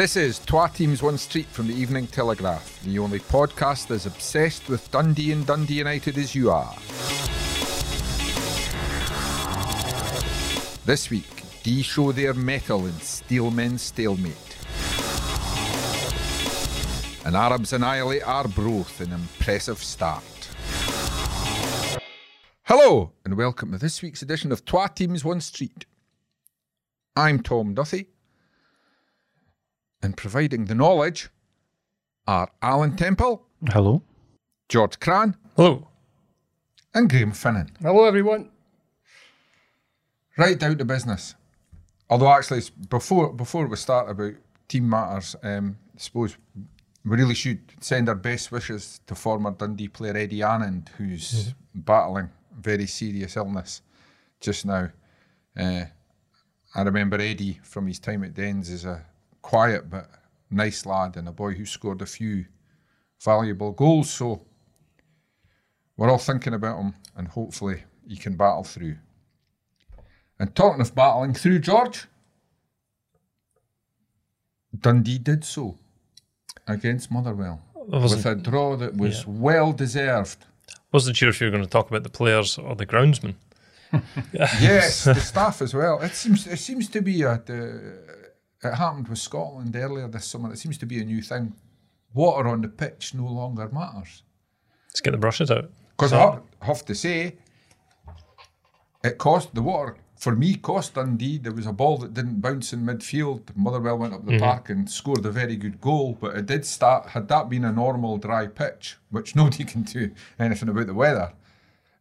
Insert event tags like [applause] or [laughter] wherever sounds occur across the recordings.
This is Twa Teams One Street from the Evening Telegraph, the only podcast as obsessed with Dundee and Dundee United as you are. This week, Dee show their mettle in Steelmen's stalemate. And Arabs annihilate Arbroath in an impressive start. Hello, and welcome to this week's edition of Twa Teams One Street. I'm Tom Duthie, and providing the knowledge are Alan Temple, Hello. George Cran, Hello. and Graham Finnan. Hello, everyone. Right down to business. Although actually, before before we start about team matters, um, I suppose we really should send our best wishes to former Dundee player Eddie Annand, who's battling very serious illness just now. Uh, I remember Eddie from his time at Dens as a quiet but nice lad and a boy who scored a few valuable goals. So we're all thinking about him, and hopefully he can battle through. And talking of battling through, George, Dundee did so against Motherwell with a draw that was yeah. well deserved. wasn't sure if you were going to talk about the players or the groundsman. [laughs] Yes, [laughs] the staff as well. It seems it seems to be a the, it happened with Scotland earlier this summer. It seems to be a new thing. Water on the pitch no longer matters. Let's get the brushes out. Because I have- to say, it cost the water for me. Cost Dundee. There was a ball that didn't bounce in midfield. Motherwell went up the park and scored a very good goal. But it did start. Had that been a normal dry pitch, which [laughs] nobody can do anything about the weather,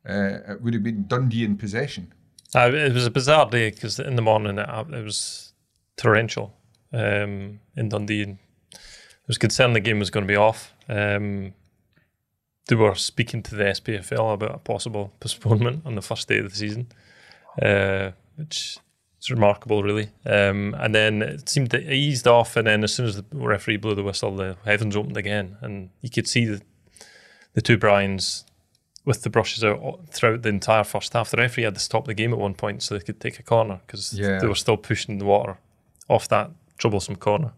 uh, it would have been Dundee in possession. Uh, it was a bizarre day because in the morning it, it was torrential um, in Dundee. And it was concerned the game was going to be off. Um, they were speaking to the SPFL about a possible [laughs] postponement on the first day of the season, uh, which is remarkable, really. Um, and then it seemed to eased off, and then as soon as the referee blew the whistle, the heavens opened again, and you could see the, the two Bryans with the brushes out throughout the entire first half. The referee had to stop the game at one point so they could take a corner because Yeah. they were still pushing the water off that troublesome corner.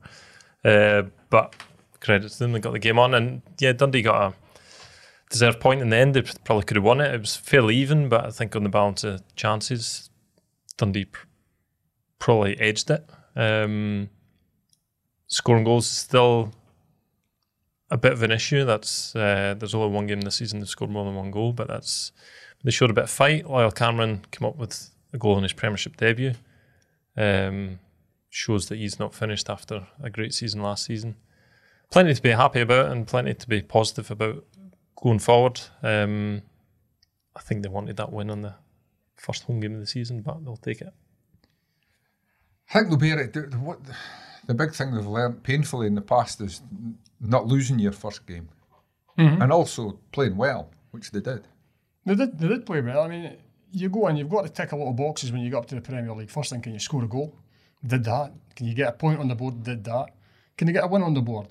Uh, but credit to them, they got the game on, and yeah, Dundee got a deserved point in the end. They probably could have won it. It was fairly even, but I think on the balance of chances, Dundee pr- probably edged it. Um, scoring goals is still a bit of an issue. That's uh, there's only one game this season they've scored more than one goal, but that's they showed a bit of fight. Lyall Cameron came up with a goal in his Premiership debut. Um, shows that he's not finished after a great season last season. Plenty to be happy about and plenty to be positive about going forward. Um, I think they wanted that win on the first home game of the season, but they'll take it. I think they'll be right. The, the, what, the big thing they've learned painfully in the past is not losing your first game, and also playing well, which they did. They did, they did play well. I mean, you go and you've got to tick a lot of boxes when you get up to the Premier League. First thing, can you score a goal? Did that. Can you get a point on the board? Did that. Can you get a win on the board?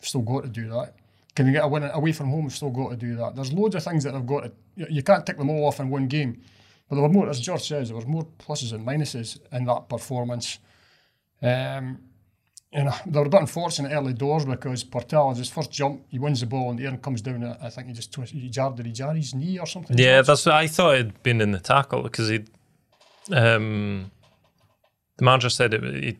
Still got to do that. Can you get a win away from home? Still got to do that. There's loads of things that I've got to. You, you can't tick them all off in one game. But there were more, as George says, there was more pluses and minuses in that performance. Um, you know, they were a bit unfortunate early doors because Portal, his first jump, he wins the ball in the air and comes down. I think he just twist, he jarred, did he jar his knee or something? Yeah, that's what I thought it'd been in the tackle because he, um, the manager said it, he,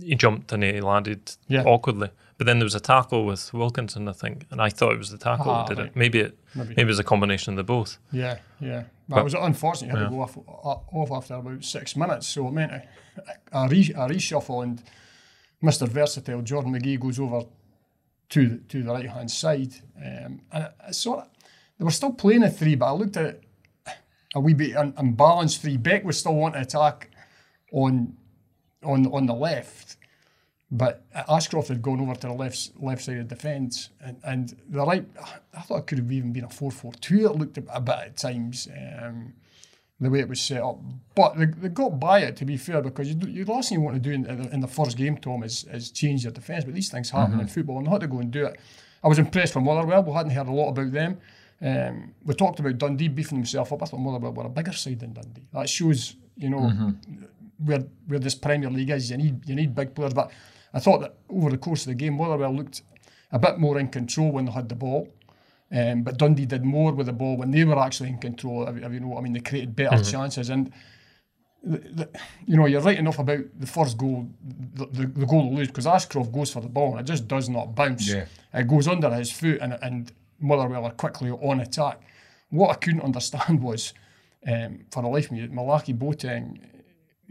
he jumped and he landed Yeah. awkwardly. But then there was a tackle with Wilkinson, I think, and I thought it was the tackle Ah, that did right. it. Maybe it, Maybe. maybe it was a combination of the both. Yeah, yeah. But, But- it was unfortunate. He had to go off, off after about six minutes. So it meant a, a, re, a reshuffle and Mr. Versatile, Jordan McGhee, goes over to the, to the right hand side. Um, and I, I sort of, they were still playing a three, but I looked at it a wee bit un, unbalanced three. Beck was still wanting to attack on on on the left, but Ashcroft had gone over to the left left side of defence, and, and the right. I thought it could have even been a four four two. It looked a, a bit at times. Um, the way it was set up, but they, they got by it to be fair because you, you the last thing you want to do in, in, the, first game, Tom, is, is change your defence. But these things happen in football, and they had to go and do it. I was impressed from Motherwell. We hadn't heard a lot about them. Um, we talked about Dundee beefing themselves up. I thought Motherwell were a bigger side than Dundee. That shows, you know, where where this Premier League is. You need you need big players, but I thought that over the course of the game, Motherwell looked a bit more in control when they had the ball. Um, but Dundee did more with the ball when they were actually in control. If, if you know what I mean, they created better Mm-hmm. chances. And the, the, you know, you're right enough about the first goal, the, the, the goal to lose, because Ashcroft goes for the ball and it just does not bounce. Yeah. It goes under his foot and, and Motherwell are quickly on attack. What I couldn't understand [laughs] was, um, for the life of me, Malachi Boateng,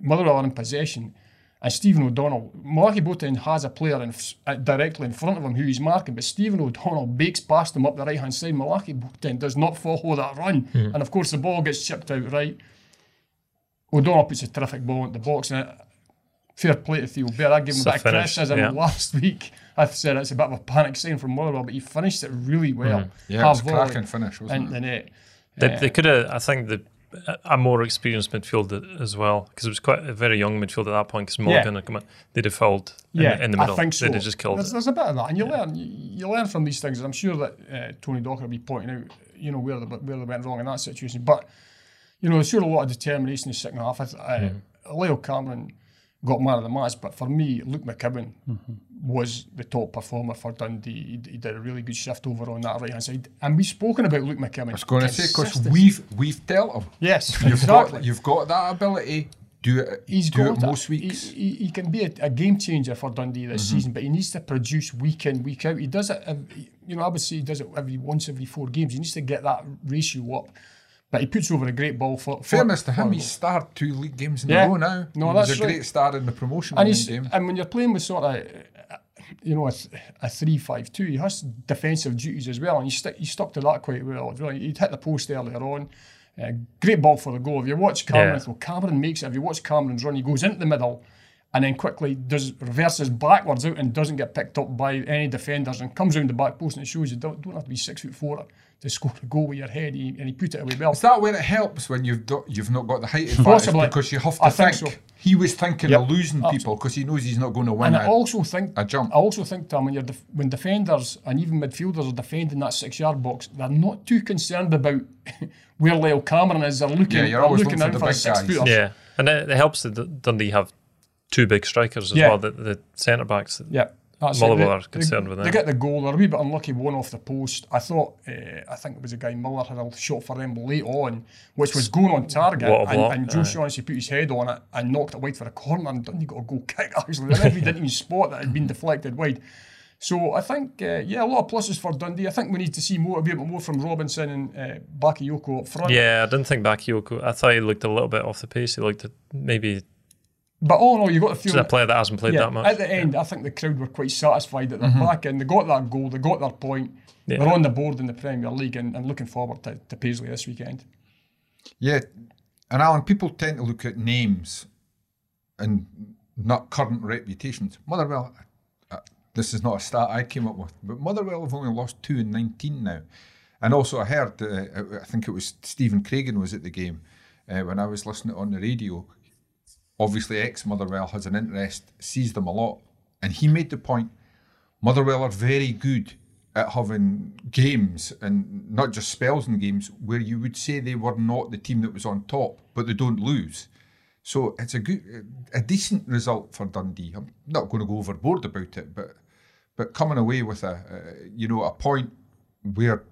Motherwell are in possession, and Stephen O'Donnell, Malachi Boateng has a player in, uh, directly in front of him who he's marking, but Stephen O'Donnell bakes past him up the right hand side. Malachi Boateng does not follow that run, and of course the ball gets chipped out right. O'Donnell puts a terrific ball into the box, and uh, fair play to Theo Bair. I gave him It's a a bit of finish, criticism yeah. last [laughs] week. I said it's a bit of a panic sign from Motherwell, but he finished it really well. Yeah, it was a cracking finish, wasn't it? the net. They, they could have, I think, the a more experienced midfielder as well because it was quite a very young midfield at that point. Because Morgan had come in, they'd have fouled in, Yeah, the, in the middle. I think so. They'd have just killed there's, it. there's a bit of that, and you learn you, you learn from these things. And I'm sure that uh, Tony Docherty will be pointing out, you know, where they, where they went wrong in that situation. But you know, there's sure a lot of determination in the second half. I uh, Lyall Cameron got man of the match, but for me, Luke McKibben was the top performer for Dundee. He, he did a really good shift over on that right hand side, and we've spoken about Luke McKibben. I was going to say because we've we've dealt him. yes, You've exactly. got you've got that ability. Do it. He's do got it that. most weeks. He, he, he can be a, a game changer for Dundee this Mm-hmm. season, but he needs to produce week in, week out. He does it, every, you know, I would say he does it every once every four games. He needs to get that ratio up. But he puts over a great ball for. for Fairness to him, for- he's starred two league games in Yeah. a row now. No, he was that's a right. great star in the promotion and he's game. and when you're playing with sort of, uh, you know, a, th- a three-five-two, he has defensive duties as well, and he stuck he stuck to that quite well. Really, he'd hit the post earlier on. Uh, great ball for the goal. If you watch Cameron, Yeah. well, Cameron makes it. If you watch Cameron's run, he goes into the middle and then quickly does reverses backwards out and doesn't get picked up by any defenders and comes round the back post and it shows you don't, don't have to be six foot four to score a goal with your head. He, and he put it away well. Is that where it helps when you've do, you've not got the height advantage Possibly. because you have to I think think. so. He was thinking Yep. of losing people because he knows he's not going to win And it. I also think a jump. I also think Tom, when you're def- when defenders and even midfielders are defending that six yard box, they're not too concerned about [laughs] where Lyall Cameron is. They're looking, Yeah, you're always looking looking out for for the a big six guys. footer. Yeah, and it, it helps that Dundee have two big strikers as Yeah. well. The, the centre backs. Yeah, that's Motherwell are concerned they, with They get the goal. They're a wee bit unlucky, one off the post. I thought, uh, I think it was a guy Muller had a shot for them late on, which was going on target, and, and Joe. Shaughnessy put his head on it and knocked it wide for a corner, and Dundee got a goal kick. [laughs] Actually, referee didn't even spot that it had been deflected wide. So I think, uh, yeah, a lot of pluses for Dundee. I think we need to see more, a bit more from Robinson and uh, Bakayoko up front. Yeah, I didn't think Bakayoko. I thought he looked a little bit off the pace. He looked maybe But all in all, you've got to feel just a that- player that hasn't played yeah, that much. At the end, I think the crowd were quite satisfied that they're back in. They got that goal, they got their point. Yeah. They're on the board in the Premier League and, and looking forward to, to Paisley this weekend. Yeah, and Alan, people tend to look at names and not current reputations. Motherwell, uh, this is not a stat I came up with, but Motherwell have only lost two in 19 now. And also, I heard, uh, I think it was Stephen Craigan was at the game uh, when I was listening on the radio. Obviously, ex Motherwell has an interest, sees them a lot. And he made the point Motherwell are very good at having games and not just spells in games where you would say they were not the team that was on top, but they don't lose. So it's a good, a decent result for Dundee. I'm not going to go overboard about it, but but coming away with a, you know, a point where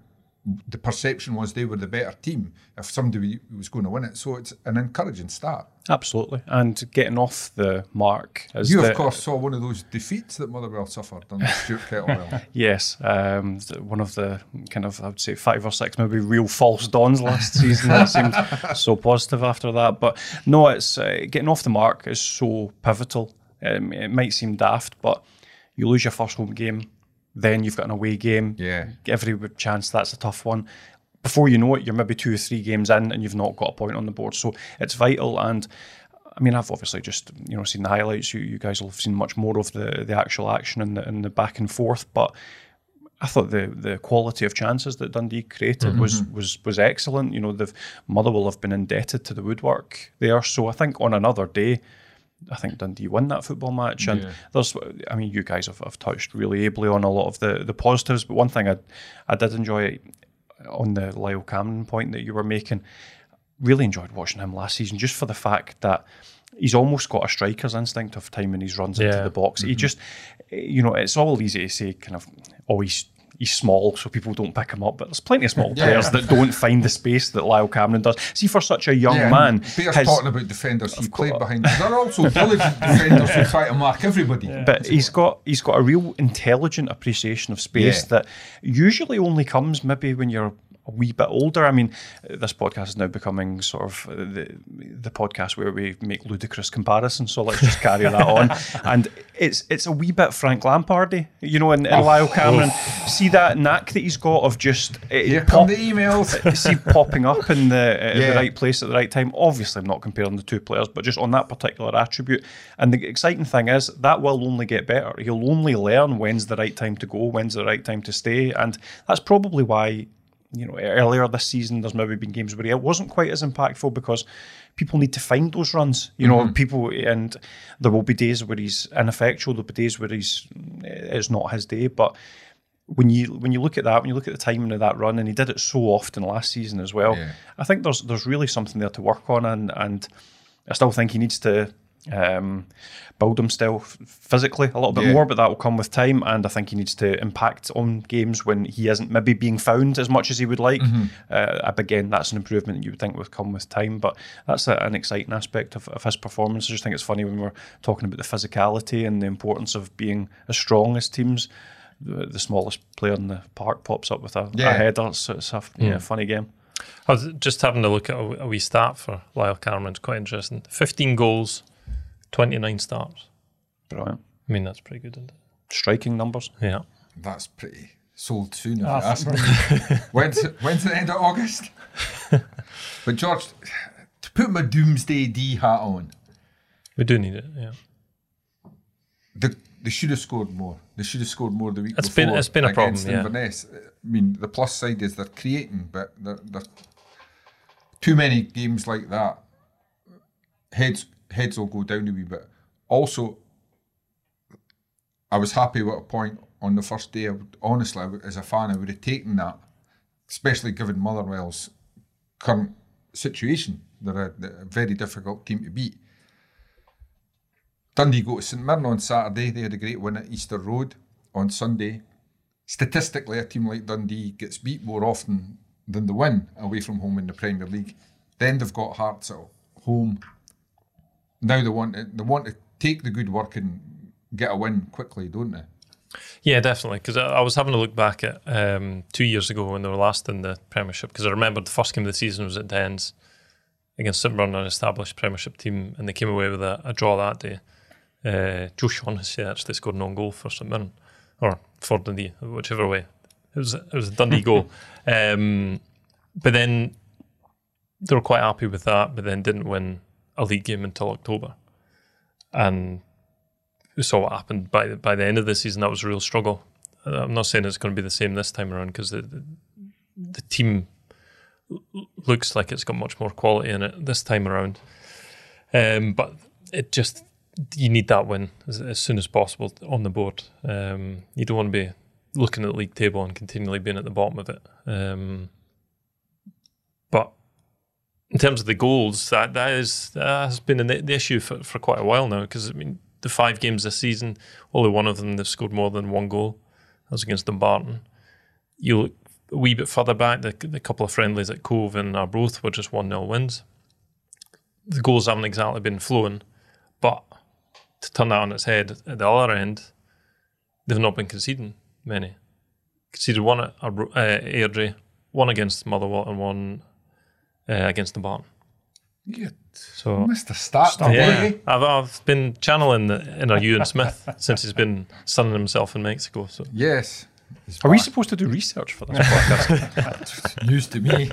the perception was they were the better team if somebody was going to win it. So it's an encouraging start. Absolutely. And getting off the mark You, the, of course, saw one of those defeats that Motherwell suffered under [laughs] Stuart Kettlewell. Yes, um, one of the kind of I would say five or six maybe real false dawns last [laughs] season that seemed so positive after that. But no, it's uh, getting off the mark is so pivotal. Um, it might seem daft, but you lose your first home game, then you've got an away game. Yeah. every chance that's a tough one. Before you know it, you're maybe two or three games in and you've not got a point on the board. So it's vital. And I mean, I've obviously just you know seen the highlights. You, you guys will have seen much more of the the actual action and the, and the back and forth. But I thought the the quality of chances that Dundee created was mm-hmm. was was excellent. You know, the Motherwell have been indebted to the woodwork there. So I think on another day. I think Dundee win that football match, and Yeah. there's, I mean, you guys have, have touched really ably on a lot of the, the positives, but one thing I, I did enjoy on the Lyall Cameron point that you were making, really enjoyed watching him last season just for the fact that he's almost got a striker's instinct of timing his runs into the box. He mm-hmm. just, you know, it's all easy to say, kind of, oh, he's he's small, so people don't pick him up. But there's plenty of small [laughs] Yeah. players that don't find the space that Lyall Cameron does. See, for such a young man, Bear's his- talking about defenders he played behind. There are also diligent [laughs] defenders who try to mark everybody. but he's got he's got a real intelligent appreciation of space Yeah. that usually only comes maybe when you're a wee bit older. I mean, this podcast is now becoming sort of uh, the the podcast where we make ludicrous comparisons. So let's just carry that on. [laughs] And it's it's a wee bit Frank Lampardy, you know, and, and Lyall Cameron. See that knack that he's got of just uh, Here pop- come the emails. [laughs] see popping up in the uh, Yeah. the right place at the right time. Obviously, I'm not comparing the two players, but just on that particular attribute. And the exciting thing is that will only get better. He'll only learn when's the right time to go, when's the right time to stay, and that's probably why. You know, earlier this season, there's maybe been games where he wasn't quite as impactful because people need to find those runs. You know, people, and there will be days where he's ineffectual. There'll be days where he's it's not his day, but when you when you look at that, when you look at the timing of that run, and he did it so often last season as well, Yeah. I think there's there's really something there to work on, and and I still think he needs to um, build himself physically a little bit Yeah. more, but that will come with time, and I think he needs to impact on games when he isn't maybe being found as much as he would like. Mm-hmm. Uh, again, that's an improvement you would think would come with time, but that's a, an exciting aspect of, of his performance. I just think it's funny when we're talking about the physicality and the importance of being as strong as teams the, the smallest player in the park pops up with a, Yeah. a header. So it's a yeah, funny game. I was just having a look at a, a wee stat for Lyall Cameron. It's quite interesting. 15 goals, 29 starts. Brilliant. I mean, that's pretty good, isn't it? Striking numbers. Yeah. That's pretty sold soon. If you ask me. [laughs] when's, when's the end of August? [laughs] but George, to put my doomsday D hat on, We do need it, yeah. they, they should have scored more. They should have scored more the week It's before. been- it's been a problem, against yeah. Inverness. I mean, the plus side is they're creating, but they're, they're too many games like that. Heads heads will go down a wee bit. Also, I was happy with a point on the first day. Would, honestly, as a fan, I would have taken that, especially given Motherwell's current situation. They're a, a very difficult team to beat. Dundee go to St Mirren on Saturday. They had a great win at Easter Road on Sunday. Statistically, a team like Dundee gets beat more often than they win away from home in the Premier League. Then they've got Hearts at home. Now they want to, they want to take the good work and get a win quickly, don't they? Yeah, definitely. Because I, was having a look back at um, two years ago when they were last in the Premiership. Because I remember the first game of the season was at Dens against St an established Premiership team, and they came away with a, a draw that day. Uh, Joe Shaughnessy actually scored an own goal for St Mirren, or for Dundee, whichever way. It was it was a Dundee goal. [laughs] Um, but then they were quite happy with that, but then didn't win a league game until October. And we saw what happened by the, by the end of the season. That was a real struggle. Uh, I'm not saying it's going to be the same this time around because the, the the team looks like it's got much more quality in it this time around. Um, but it just you need that win as, as soon as possible on the board. Um, you don't want to be looking at the league table and continually being at the bottom of it. Um, in terms of the goals, that that is that has been an, the issue for, for quite a while now. Because I mean, the five games this season, only one of them they've scored more than one goal. That was against Dumbarton. You look a wee bit further back, the, the couple of friendlies at Cove and Arbroath were just one 0 wins. The goals haven't exactly been flowing, but to turn that on its head at the other end, they've not been conceding many. Conceded one at uh, Airdrie, one against Motherwell, and one uh, against the Barton. Good. So Mr. Start. yeah, I've, I've been channeling the inner Ewan Smith [laughs] since he's been sunning himself in Mexico. So Yes. Are we supposed to do research for this [laughs] podcast? News to me.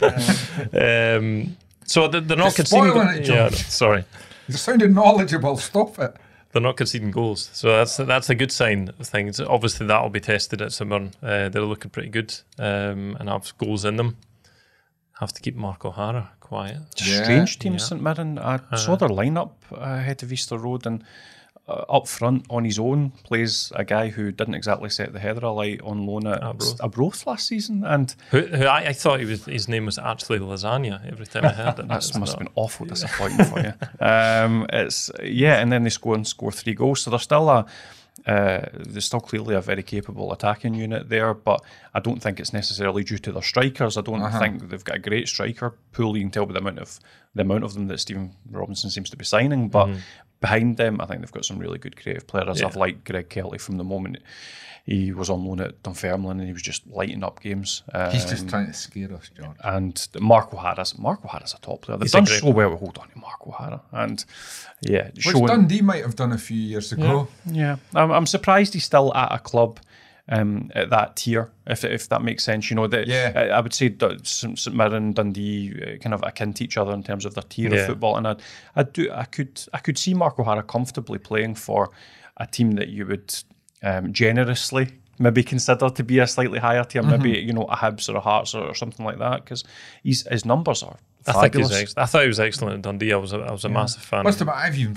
um, so they're, they're not You're conceding. spoiling it, yeah, sorry, You're sounding knowledgeable. Stop it. they're not conceding goals. So that's that's a good sign of things. Obviously, that'll be tested at St Uh, they're looking pretty good um, and have goals in them. Have to keep Mark O'Hara quiet. Yeah, Strange team, yeah. St Mirren. I saw their lineup uh, ahead of Easter Road, and uh, up front on his own plays a guy who didn't exactly set the header alight on loan at Arbroath. Arbroath last season, and Who, who I, I thought he was, his name was actually lasagna every time I heard it. [laughs] that It's must have been awful disappointing for you. [laughs] Um, it's yeah, and then they score and score three goals, so they're still a. Uh, they're still clearly a very capable attacking unit there, but I don't think it's necessarily due to their strikers. I don't think they've got a great striker pool. You can tell by the amount of the amount of them that Stephen Robinson seems to be signing, but behind them, I think they've got some really good creative players. Yeah. I've liked Greg Kiltie from the moment he was on loan at Dunfermline, and he was just lighting up games. He's Um, just trying to scare us, George. and Mark O'Hara's Mark O'Hara's a top player. They've He's a done great so well with hold on to Mark O'Hara, and yeah, Which showing, Dundee might have done a few years ago. yeah. I'm, I'm surprised he's still at a club um, at that tier, if if that makes sense. You know that Yeah. I, I would say that St St Mirren, Dundee, uh, kind of akin to each other in terms of their tier Yeah. of football, and I, I do I could I could see Mark O'Hara comfortably playing for a team that you would um, generously. Maybe consider to be a slightly higher tier, maybe you know a Hibs or a Hearts or, or something like that, because his his numbers are I think he's fabulous. ex- I thought he was excellent at Dundee. I was a, I was a massive fan. Must have. I've even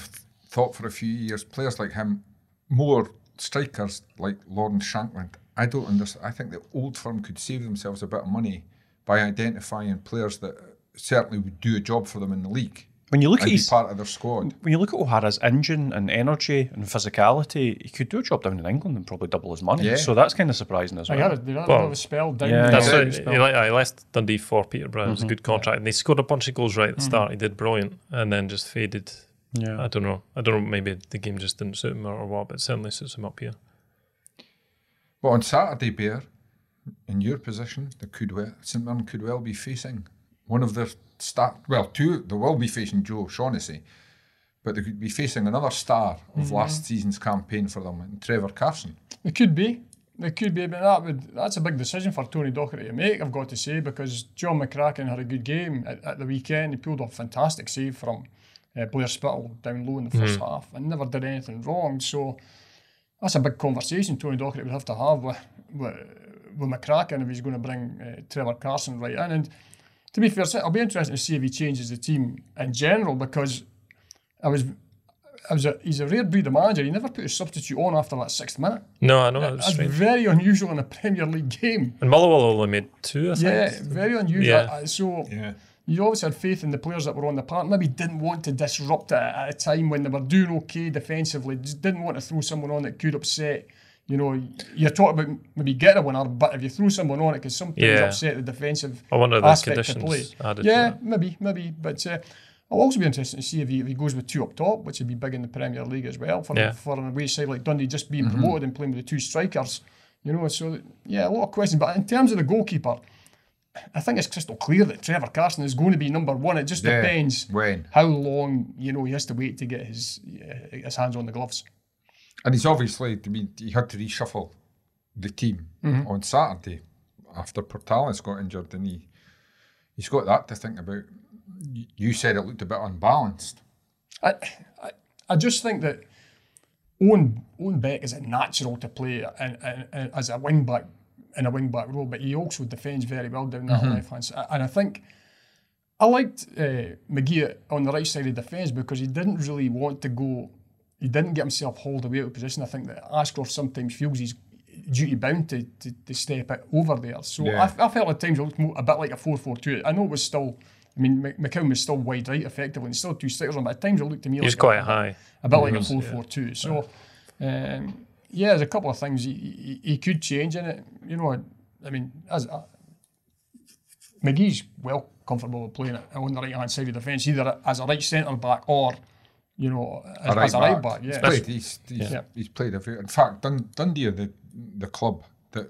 thought for a few years players like him, more strikers like Lawrence Shankland. I don't understand. I think the old firm could save themselves a bit of money by identifying players that certainly would do a job for them in the league When you look and at his part of their squad. when you look at O'Hara's engine and energy and physicality, he could do a job down in England and probably double his money. Yeah. So that's kind of surprising as I well. had a, they had a Well, a spell down yeah, there. That's Yeah. right. Bit of a He, he left Dundee for Peterborough. It was a mm-hmm. good contract, and they scored a bunch of goals right at the mm-hmm. start. He did brilliant, and then just faded. Yeah. I don't know. I don't know. Maybe the game just didn't suit him or, or what, but it certainly suits him up here. But on Saturday, Bear, in your position, they could well, St Mirren could well be facing one of their star, Well, two. They will be facing Joe Shaughnessy, but they could be facing another star of last season's campaign for them, and Trevor Carson. It could be. It could be, but that would that's a big decision for Tony Docherty to make, I've got to say, because John McCracken had a good game at, at the weekend. He pulled off a fantastic save from uh, Blair Spittal down low in the 1st half and never did anything wrong. So that's a big conversation Tony Docherty would have to have with, with, with McCracken if he's going to bring uh, Trevor Carson right in. And to be fair, I'll be interested to see if he changes the team in general because I was. I was a, he's a rare breed of manager. He never put a substitute on after that sixth minute. No, I know it That's strange. very unusual in a Premier League game. And Motherwell only made two. I think. Yeah, very unusual. Yeah. Uh, So Yeah. you always had faith in the players that were on the park. Maybe didn't want to disrupt it at a time when they were doing okay defensively. Just didn't want to throw someone on that could upset. You know, you're talking about maybe get a winner, but if you throw someone on it, can sometimes Yeah. upset the defensive I wonder the aspect of play. added. Yeah, that. maybe, maybe. But uh, I'll also be interested to see if he, if he goes with two up top, which would be big in the Premier League as well for, Yeah. for an away side like Dundee just being promoted and playing with the two strikers. You know, so yeah, a lot of questions. But in terms of the goalkeeper, I think it's crystal clear that Trevor Carson is going to be number one. It just Yeah. depends When how long you know he has to wait to get his uh, his hands on the gloves. And he's obviously. I mean, he had to reshuffle the team on Saturday after Portales got injured, and he he's got that to think about. You- said it looked a bit unbalanced. I, I, I just think that Owen, Owen Beck is a natural to play as a wing back in a wing back role, but he also defends very well down that left hand side. And I think I liked uh, McGhee on the right side of the defence because he didn't really want to go. He didn't get himself hauled away out of position. I think that Ashcroft sometimes feels he's duty bound to, to, to step it over there. So Yeah. I, I felt at times it looked more, a bit like a 4 4 2. I know it was still. I mean, Mc- McCowan was still wide right effectively, and still two strikers on, but at times it looked to me He was like quite a, high. a bit like a 4 4 2. So, um, yeah, there's a couple of things he, he, he could change in it. You know, I mean, as uh, McGhee's well comfortable with playing it on the right hand side of the fence, either as a right centre back or, you know, as as a right back. He's Yeah. played. He's, he's, Yeah. he's played a few. In fact, Dun, Dundee are the the club that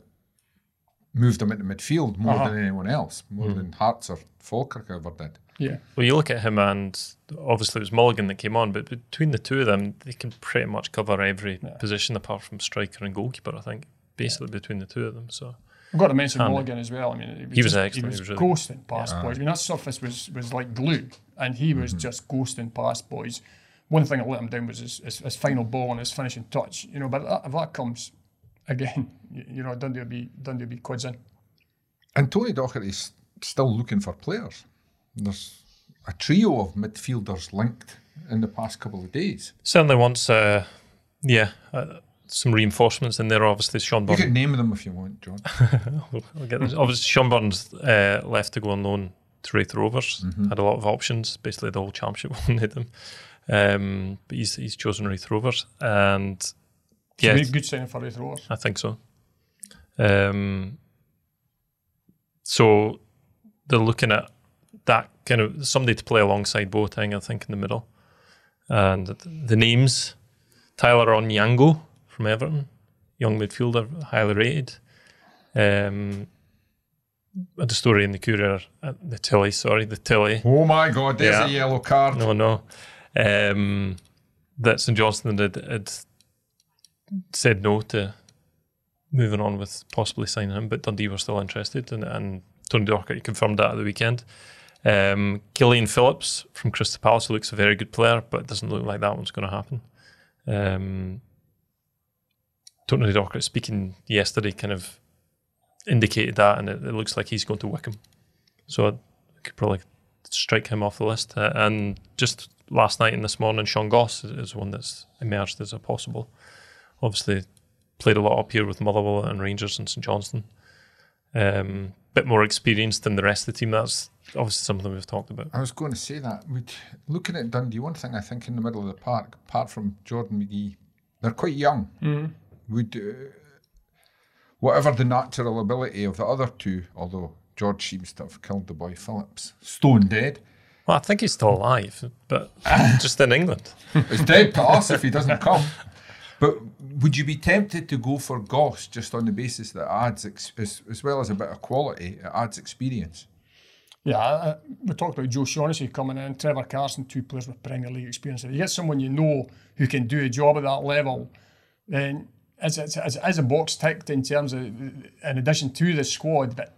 moved him into midfield more Uh-huh. than anyone else, more than Hearts or Falkirk ever did. yeah. Well, you look at him, and obviously it was Mulligan that came on, but between the two of them, they can pretty much cover every position apart from striker and goalkeeper. I think basically between the two of them. So I've got to mention Handy. Mulligan as well. I mean, he was, He was just- excellent, He was, he was really- ghosting past boys. I mean, that surface was, was like glue, and he was just ghosting past boys. One thing that let him down was his, his, his final ball and his finishing touch. You know, but that, if that comes again, [laughs] you, you know, Dundee will be Dundee will be quids in. And Tony Docherty's still looking for players. There's a trio of midfielders linked in the past couple of days. certainly wants uh, Yeah, uh, some reinforcements in there. Obviously, Sean You can name them if you want, John. [laughs] I'll get this. Obviously, Sean Burns uh, left to go on loan to Raith Rovers. Mm-hmm. Had a lot of options. Basically, the whole championship [laughs] wanted him. Um, but he's he's chosen Raith Rovers, and yeah, Good, good signing for Raith Rovers. I think so. Um, so they're looking at that kind of somebody to play alongside Boateng, I think, in the middle. And the names Tyler Onyango from Everton, young midfielder, highly rated. Um, I a story in the Courier, uh, the Tilly, sorry, the Tilly. Oh my God, there's Yeah. a yellow card. No, no. Um, that St Johnstone had, had said no to moving on with possibly signing him, but Dundee were still interested, and, and Tony Docherty confirmed that at the weekend. Um, Killian Phillips from Crystal Palace looks a very good player, but it doesn't look like that one's going to happen. Um, Tony Docherty speaking yesterday kind of indicated that, and it, it looks like he's going to Wycombe. So I could probably strike him off the list. Uh, and just last night and this morning, Sean Goss is, is one that's emerged as a possible. Obviously, played a lot up here with Motherwell and Rangers and St Johnstone. Um, bit more experienced than the rest of the team. That's obviously something we've talked about. I was going to say that. Would, looking at Dundee, one thing I think in the middle of the park, apart from Jordan McGhee, they're quite young. Would uh, whatever the natural ability of the other two, although George seems to have killed the boy Phillips, stone dead. Well, I think he's still alive, but [laughs] just in England. He's dead to us if he doesn't come. But would you be tempted to go for Goss just on the basis that it adds, ex- as, as well as a bit of quality, it adds experience? Yeah, I, I- we talked about Joe Shaughnessy coming in, Trevor Carson, two players with Premier League experience. If you get someone you know who can do a job at that level, then as, as, as, as a box ticked in terms of, in addition to the squad, but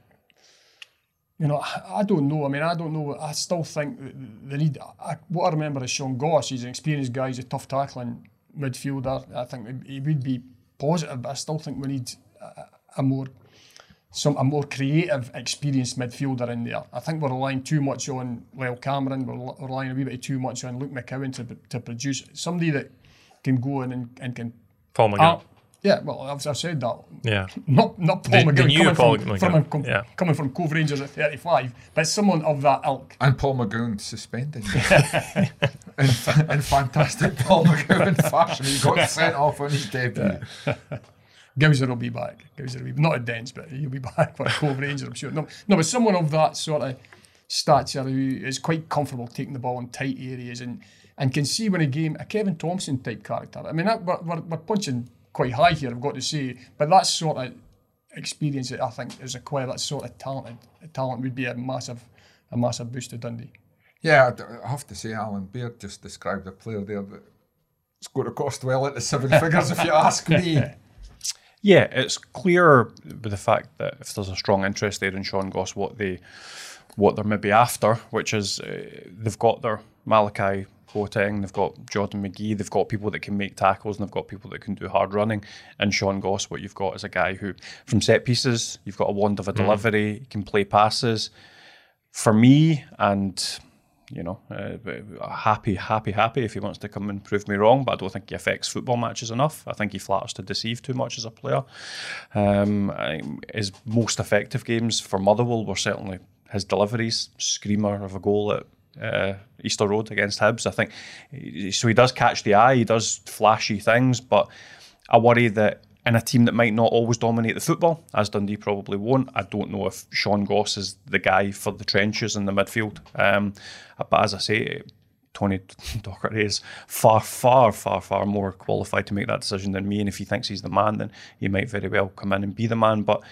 you know, I, don't know. I mean, I don't know. I still think that they need. I, what I remember is Sean Goss. He's an experienced guy. He's a tough tackling midfielder. I think he would be positive, but I still think we need a, a more some a more creative, experienced midfielder in there. I think we're relying too much on Lyall Cameron. We're relying a wee bit too much on Luke McCowan to, to produce somebody that can go in and, and can. Paul McGinn. Ah, yeah, well, I've, I've said that. yeah. [laughs] Not not Paul The- the McGowan new coming, Paul from, McGowan, from, com- yeah. coming from Cove Rangers at 35, but someone of that ilk. And Paul McGowan suspended. [laughs] [laughs] in, in fantastic Paul McGowan fashion, he got sent off on his debut. Gowser will be back. Gowser will be not at Dens, but he'll be back for a Cove Rangers, I'm sure. No, no, but someone of that sort of stature who is quite comfortable taking the ball in tight areas and, and can see when a game, a Kevin Thomson type character. I mean, that, we're, we're, we're punching quite high here, I've got to say, but that sort of experience that I think is acquired, that sort of talented talent would be a massive, a massive boost to Dundee. Yeah, I'd- have to say, Alan Baird just described a player there that it's going to cost well into seven [laughs] figures if you ask me. Yeah, it's clear with the fact that if there's a strong interest there in Sean Goss, what they what they're maybe after, which is uh, they've got their Malachi Boateng, they've got Jordan McGhee, they've got people that can make tackles, and they've got people that can do hard running. And Sean Goss, what you've got is a guy who, from set pieces, you've got a wand of a delivery, he can play passes. For me, and you know, uh, happy, happy, happy if he wants to come and prove me wrong, but I don't think he affects football matches enough. I think he flatters to deceive too much as a player. Um, I- his most effective games for Motherwell were certainly his deliveries, screamer of a goal at uh, Easter Road against Hibs. I think so. He does catch the eye. He does flashy things, but I worry that in a team that might not always dominate the football, as Dundee probably won't, I don't know if Sean Goss is the guy for the trenches in the midfield. Um, but as I say, Tony [laughs] Docherty is far, far, far, far more qualified to make that decision than me. And if he thinks he's the man, then he might very well come in and be the man. But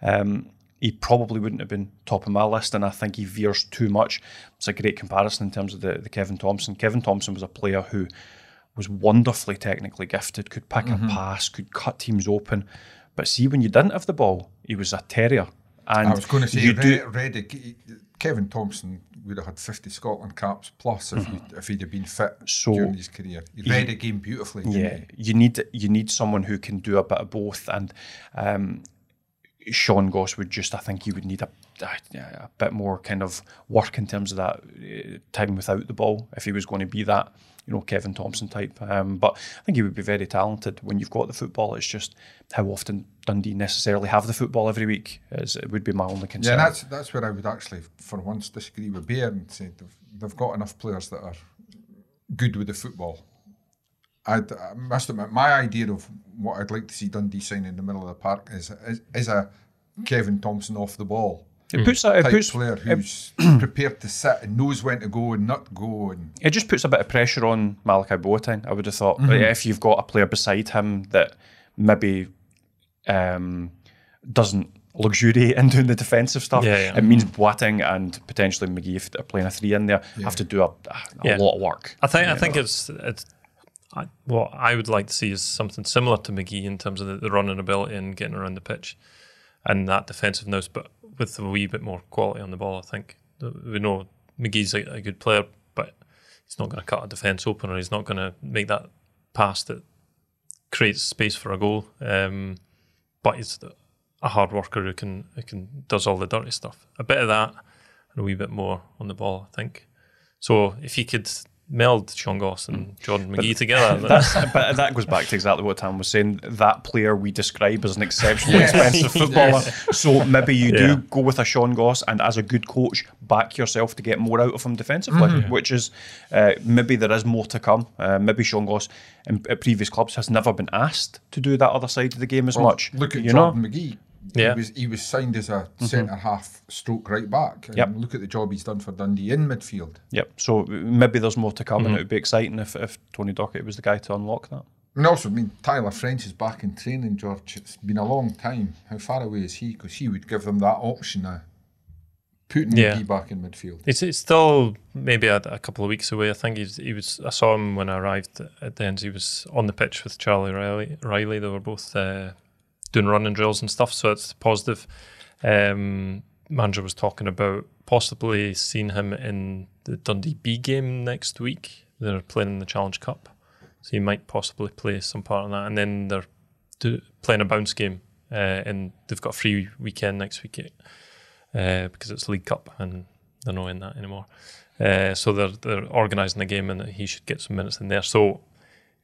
um, he probably wouldn't have been top of my list, and I think he veers too much. It's a great comparison in terms of the, the Kevin Thomson. Kevin Thomson was a player who was wonderfully technically gifted, could pick a pass, could cut teams open. But see, when you didn't have the ball, he was a terrier. And I was going to say, you do, Reddick, Kevin Thompson would have had 50 Scotland caps plus if, he, if he'd have been fit So- during his career. He read a game beautifully. Yeah, he? you need you need someone who can do a bit of both, and um, Sean Goss would just I think he would need a yeah, a bit more kind of work in terms of that uh, time without the ball if he was going to be that you know Kevin Thomson type. Um, but I think he would be very talented when you've got the football. It's just how often Dundee necessarily have the football every week is it would be my only concern. Yeah, that's that's where I would actually, for once, disagree with Bear and say they've, they've got enough players that are good with the football. I'd, I must admit, my idea of what I'd like to see Dundee sign in the middle of the park is is, is a Kevin Thomson off the ball it puts that, it type puts player who's [clears throat] prepared to sit and knows when to go and not go. And it just puts a bit of pressure on Malachi Boateng. I would have thought Mm-hmm. if you've got a player beside him that maybe um, doesn't luxuriate [laughs] in doing the defensive stuff, Yeah, yeah. it means Boateng and potentially McGhee, if they're playing a three in there, have to do a, a Yeah. lot of work. I think I think it's it's I, what I would like to see is something similar to McGhee in terms of the, the running ability and getting around the pitch, and that defensiveness, but with a wee bit more quality on the ball. I think we know McGhee's a, a good player, but he's not going to cut a defence open, or he's not going to make that pass that creates space for a goal. Um, but he's a hard worker who can who can does all the dirty stuff. A bit of that, and a wee bit more on the ball. I think. So if he could meld Sean Goss and Jordan McGhee together, [laughs] but that goes back to exactly what Tam was saying. That player we describe as an exceptionally expensive [laughs] footballer. So maybe you Yeah. do go with a Sean Goss and, as a good coach, back yourself to get more out of him defensively, Mm-hmm. which is uh, maybe there is more to come. Uh, maybe Sean Goss in, at previous clubs has never been asked to do that other side of the game as much. look at you know? Jordan McGee. Yeah. He was he was signed as a centre half stroke right back. And Yep. look at the job he's done for Dundee in midfield. Yep. So maybe there's more to come, Mm-hmm. and it would be exciting if, if Tony Docherty was the guy to unlock that. And also, I mean, Tyler French is back in training, George. It's been a long time. How far away is he? Because he would give them that option now. putting Yeah. McGhee back in midfield. It's, it's still maybe a, a couple of weeks away. I think he's, he was. I saw him when I arrived at the end. He was on the pitch with Charlie Reilly. Reilly. They were both uh, doing running drills and stuff. So it's positive. Um, manager was talking about possibly seeing him in the Dundee B game next week. They're playing in the Challenge Cup, so he might possibly play some part in that. And then they're do, playing a bounce game, uh, and they've got a free weekend next week uh, because it's League Cup and they're not in that anymore. Uh, so they're they're organising the game and he should get some minutes in there. So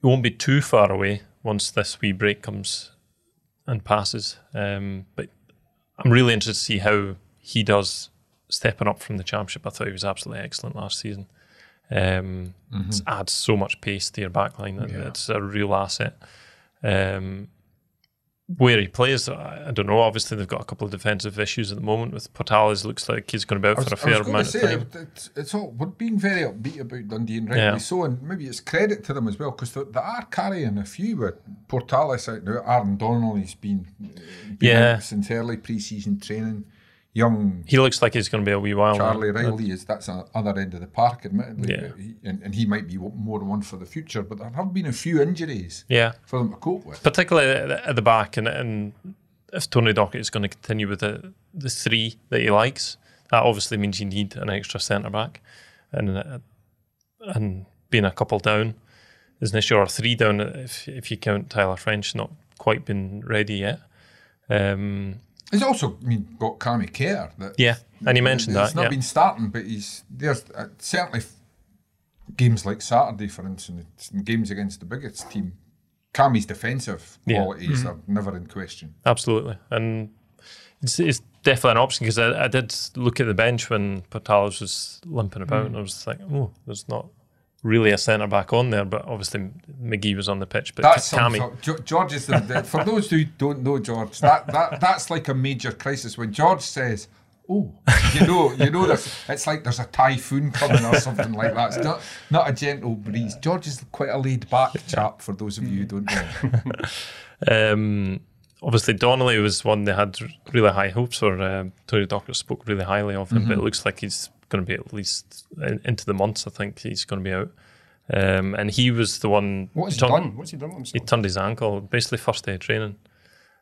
it won't be too far away once this wee break comes and passes. Um, but I'm really interested to see how he does stepping up from the championship. I thought he was absolutely excellent last season. Um, it adds so much pace to your backline. Yeah. It's a real asset. Um, where he plays, I I don't know. Obviously, they've got a couple of defensive issues at the moment with Portales. Looks like he's going to be out was, for a fair amount to of say, time. it's, it's all, we're being very upbeat about Dundee and rightly Yeah. so, and maybe it's credit to them as well because they, they are carrying a few with Portales out now. Aaron Donnelly's been, been Yeah. since early pre-season training. Young He looks like he's going to be a wee while. Charlie Reilly is that's the other end of the park, admittedly, Yeah. he, and, and he might be more one for the future. But there have been a few injuries Yeah, for them to cope with. particularly at the, back, and and if Tony Docherty is going to continue with the the three that he likes, that obviously means you need an extra centre back, and uh, and being a couple down is an issue, or three down if if you count Tyler French not quite been ready yet. Um, He's also, I mean, got Cammy Kerr. That yeah, and he mentioned that. He's not Yeah. been starting, but he's there's uh, certainly f- games like Saturday, for instance, and games against the biggest team. Cammy's defensive Yeah. qualities are never in question. Absolutely, and it's, it's definitely an option because I, I did look at the bench when Portales was limping about, and I was thinking, oh, there's not really a centre back on there, but obviously McGhee was on the pitch, but That's George is the, for those who don't know George. That that that's like a major crisis when George says. Oh, you know, you know this. It's like there's a typhoon coming or something like that. It's not not a gentle breeze. George is quite a laid back chap. For those of you who don't know, [laughs] um, obviously Donnelly was one they had really high hopes for. Um, Tony Docherty spoke really highly of him, but it looks like he's going to be at least in, into the months. I think he's going to be out, um, and he was the one. What has he turned- done? What's he done with He turned his ankle, basically first day of training.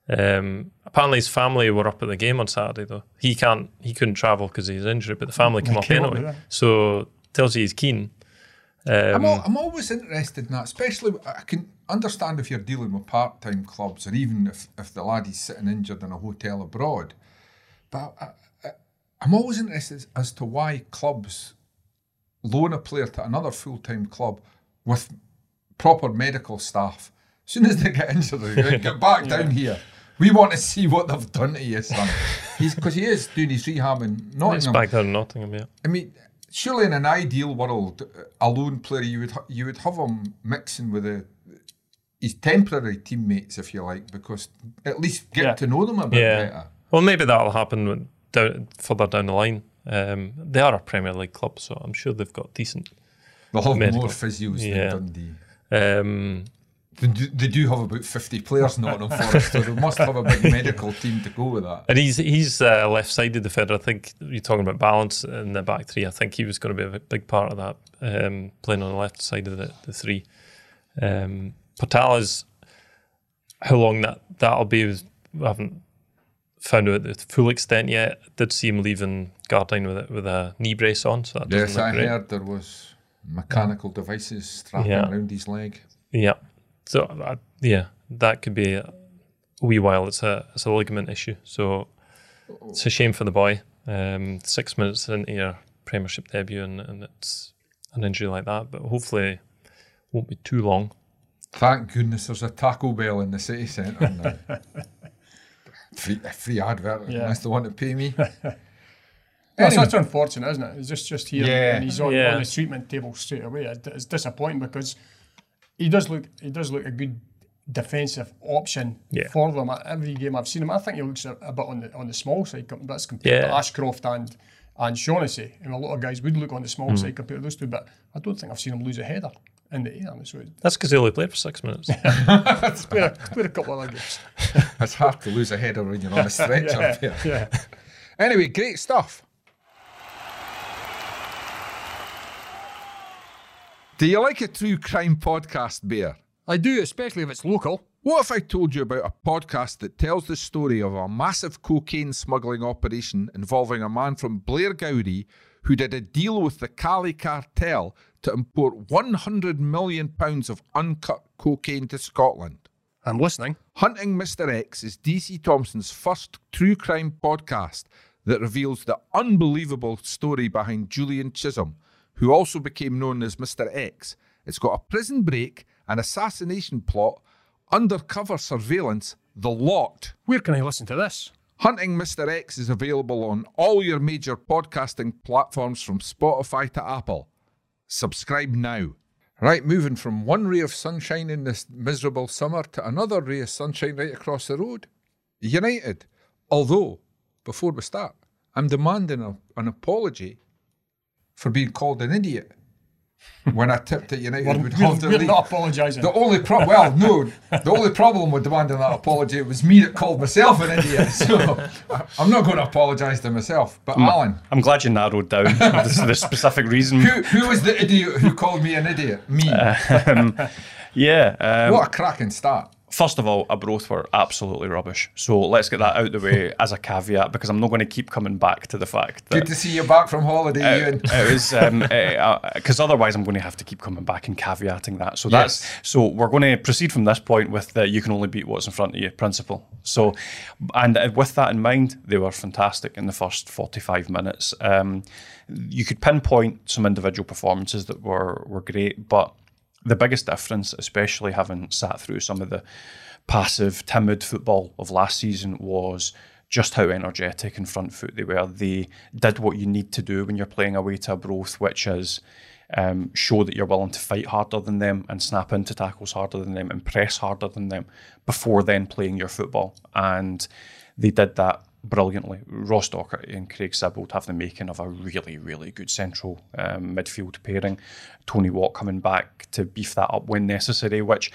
Um, apparently, his family were up at the game on Saturday. Though he can't, he couldn't travel because of his injury, but the family came up came anyway. yeah. So tells you he's keen. I'm, Um, al- I'm always interested in that, especially I can understand if you're dealing with part time clubs or even if, if the is sitting injured in a hotel abroad. But I, I, I'm always interested as, as to why clubs loan a player to another full time club with proper medical staff. As soon as they get injured, they go, get back [laughs] down here. We want to see what they've done to you, son. Because he is doing his rehab in Nottingham. back there in Nottingham, yeah. I mean, surely in an ideal world, a lone player you would you would have him mixing with a, his temporary teammates, if you like, because at least get Yeah. to know them a bit Yeah. better. Well, maybe that'll happen when- down, further down the line. Um, they are a Premier League club, so I'm sure they've got decent. They'll have Medical. more physios Yeah. than Dundee. Um, They do, they do have about 50 players in Nottingham Forest, so they must have a big medical team to go with that. and he's he's uh, left-sided defender. I think you're talking about balance in the back three. I think he was going to be a big part of that, um, playing on the left side of the, the three. Um, Patala's how long that that'll be. We haven't found out the full extent yet. Did see him leaving Gardyne with a, with a knee brace on, so that doesn't Yes, look I great. heard there was mechanical devices strapping Yeah. around his leg. Yeah. So uh, yeah, that could be a wee while. It's a it's a ligament issue, so it's a shame for the boy. Um, six minutes into your Premiership debut, and, and it's an injury like that, but hopefully it won't be too long. Thank goodness there's a Taco Bell in the city centre now. [laughs] free, free advert, Yeah. unless they want to pay me. [laughs] [laughs] That's, Anyway. that's unfortunate, isn't it? It's just just here Yeah. and he's on, Yeah. on the treatment table straight away. It's disappointing because he does look he does look a good defensive option Yeah. for them. At Every game I've seen him, I think he looks a, a bit on the on the small side. That's compared to Ashcroft and and Shaughnessy. And a lot of guys would look on the small hmm. side compared to those two, but I don't think I've seen him lose a header in the air. So it- That's because he only played for six minutes. [laughs] it's played a, played a couple of other games. [laughs] It's hard to lose a header when you're on a [laughs] stretcher. Yeah, yeah. yeah. Anyway, great stuff. Do you like a true crime podcast, Bear? I do, especially if it's local. What if I told you about a podcast that tells the story of a massive cocaine smuggling operation involving a man from Blairgowrie who did a deal with the Cali cartel to import £100 million of uncut cocaine to Scotland? I'm listening. Hunting Mr. X is DC Thomson's first true crime podcast that reveals the unbelievable story behind Julian Chisholm, who also became known as Mr. X. It's got a prison break, an assassination plot, undercover surveillance, the lot. Where can I listen to this? Hunting Mr. X is available on all your major podcasting platforms from Spotify to Apple. Subscribe now. Right, moving from one ray of sunshine in this miserable summer to another ray of sunshine right across the road. United. Although, before we start, I'm demanding a, an apology for being called an idiot when I tipped that United We're, would we're, have the we're lead. not apologising. The only pro well, no, the only problem with demanding that apology was me that called myself an idiot. So I- [laughs] I'm not going to apologise to myself. But Alan, I'm glad you narrowed down [laughs] the, the specific reason. who who was the idiot who called me an idiot? Me. [laughs] Yeah. Um, what a cracking start. First of all, Arbroath were absolutely rubbish. So let's get that out the way as a caveat because I'm not going to keep coming back to the fact that Good to see you back from holiday, Ewan. it was [laughs] because otherwise I'm going to have to keep coming back and caveating that. So that's Yes. so we're going to proceed from this point with the you can only beat what's in front of you principle. So, and uh, with that in mind, they were fantastic in the first 45 minutes. Um, you could pinpoint some individual performances that were were great, but the biggest difference, especially having sat through some of the passive, timid football of last season, was just how energetic and front foot they were. They did what you need to do when you're playing away to Arbroath, which is um, show that you're willing to fight harder than them and snap into tackles harder than them and press harder than them before then playing your football. And they did that brilliantly. Ross and Craig Sibbald have the making of a really, really good central um, midfield pairing. Tony Watt coming back to beef that up when necessary, which,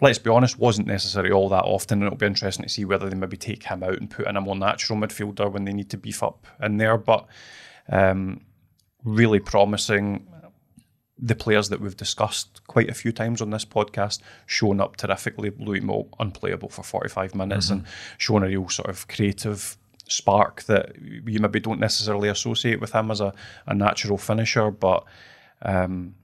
let's be honest, wasn't necessary all that often. And it'll be interesting to see whether they maybe take him out and put in a more natural midfielder when they need to beef up in there. But um, really promising. The players that we've discussed quite a few times on this podcast showing up terrifically. Louis Moult unplayable for 45 minutes and showing a real sort of creative spark that you maybe don't necessarily associate with him as a, a natural finisher. But um,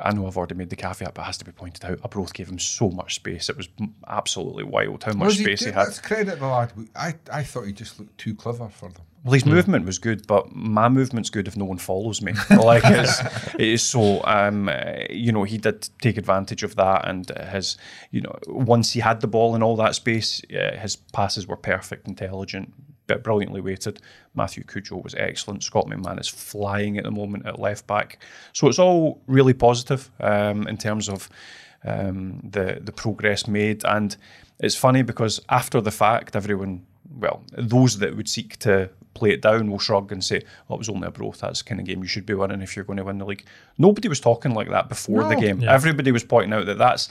I know I've already made the caveat, but it has to be pointed out. Arbroath gave him so much space. It was absolutely wild how much he space he, do- had. Let's credit the lad. I, I thought he just looked too clever for them. Well, his movement was good, but my movement's good if no one follows me. [laughs] like it's, it is so. Um, you know, he did take advantage of that, and his, you know, once he had the ball in all that space, uh, his passes were perfect, intelligent, but brilliantly weighted. Matthew Cudjoe was excellent. Scott McMann is flying at the moment at left back, so it's all really positive um, in terms of um, the the progress made. And it's funny because after the fact, everyone, well, those that would seek to play it down will shrug and say, "Oh, it was only Arbroath. That's the kind of game you should be winning if you're going to win the league." Nobody was talking like that before the No. game. Everybody was pointing out that that's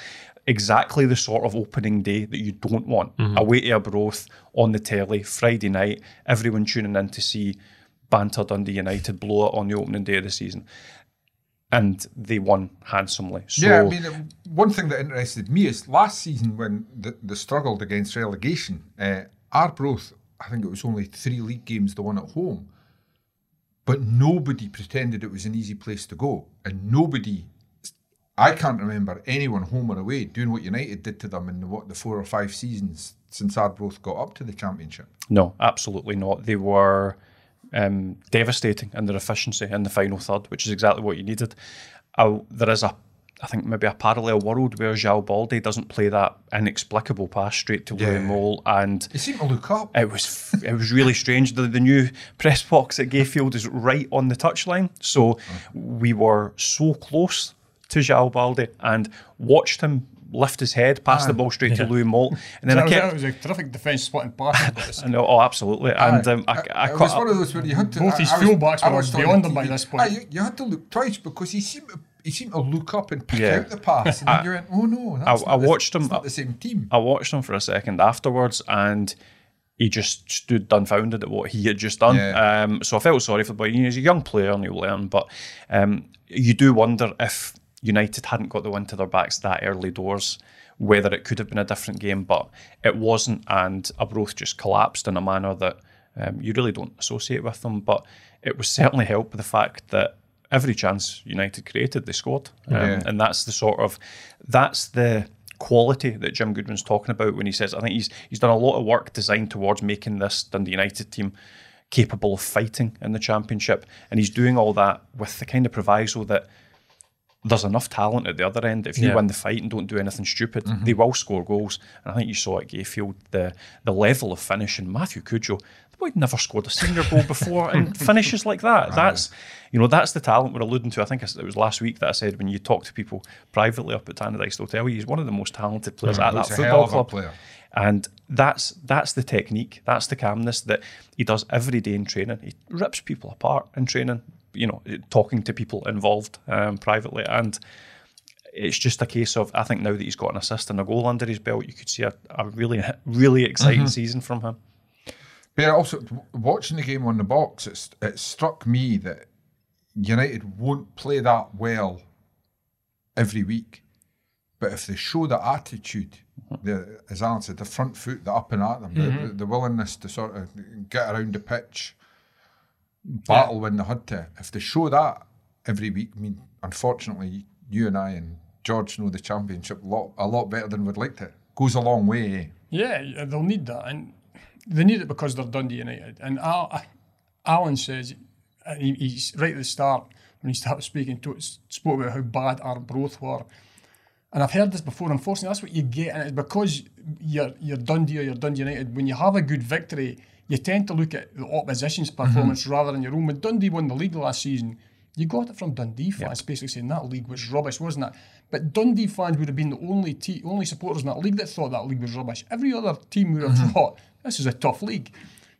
exactly the sort of opening day that you don't want. Away to Arbroath on the telly Friday night, everyone tuning in to see Banter Dundee United blow it on the opening day of the season. And they won handsomely. So yeah, I mean, uh, one thing that interested me is last season when the, they struggled against relegation, uh, Arbroath, I think it was only three league games the one at home, but nobody pretended it was an easy place to go. And nobody, I can't remember anyone home or away doing what United did to them in the, what, the four or five seasons since Arbroath got up to the Championship. No, absolutely not. They were um, devastating in their efficiency in the final third, which is exactly what you needed. Uh, there is a, I think maybe a parallel world where João Balde doesn't play that inexplicable pass straight to Louis Yeah. Moult, and They seem to look up. it was it was really strange. The, the new press box at Gayfield is right on the touchline, so we were so close to João Balde and watched him lift his head, pass the ball straight to Louis Moult, and then That I kept. that was a terrific defence splitting pass. [laughs] I know, oh, absolutely. And um, I, I, it caught was one of those where you had to. Both I- his I was- fullbacks I were watched beyond him by this point. Ah, you, you had to look twice because he seemed to, he seemed to look up and pick Yeah. out the pass, and then you went, "Oh no, that's I not the- watched him- not the same team." I watched him for a second afterwards, and he just stood dumbfounded at what he had just done. Yeah. Um, so I felt sorry for the boy. He's a young player and he'll learn, but um, you do wonder if United hadn't got the wind to their backs that early doors, whether it could have been a different game, but it wasn't, and Arbroath just collapsed in a manner that um, you really don't associate with them. But it was certainly helped by the fact that every chance United created, they scored, um, Yeah. and that's the sort of that's the quality that Jim Goodwin's talking about when he says I think he's he's done a lot of work designed towards making this Dundee United team capable of fighting in the championship, and he's doing all that with the kind of proviso that there's enough talent at the other end. If you Yeah. win the fight and don't do anything stupid, they will score goals. And I think you saw at Gayfield the the level of finish finishing. Matthew Cudjoe, boy never scored a senior goal before, and [laughs] finishes like that. That's you know that's the talent we're alluding to. I think it was last week that I said when you talk to people privately up at Tannadice Hotel, he's one of the most talented players at that He's a hell football club. And that's that's the technique, that's the calmness that he does every day in training. He rips people apart in training, you know, talking to people involved um, privately. And it's just a case of, I think now that he's got an assist and a goal under his belt, you could see a, a really, [laughs] really exciting season from him. But also watching the game on the box, it's, it struck me that United won't play that well every week, but if they show the attitude, the as Alan said, the front foot, the up and at them, the, the, the willingness to sort of get around the pitch, battle when they had to. If they show that every week, I mean, unfortunately, you and I and George know the championship a lot, a lot better than we'd like to. Goes a long way. Eh? Yeah, yeah, they'll need that, and they need it because they're Dundee United. And Al, Alan says, and he, he's right at the start when he started speaking to spoke about how bad Arbroath were. And I've heard this before. Unfortunately, that's what you get, and it's because you're you're Dundee or you're Dundee United. When you have a good victory, you tend to look at the opposition's mm-hmm. performance rather than your own. When Dundee won the league last season, you got it from Dundee fans, basically saying that league was rubbish, wasn't it? But Dundee fans would have been the only te- only supporters in that league that thought that league was rubbish. Every other team would have mm-hmm. thought this is a tough league.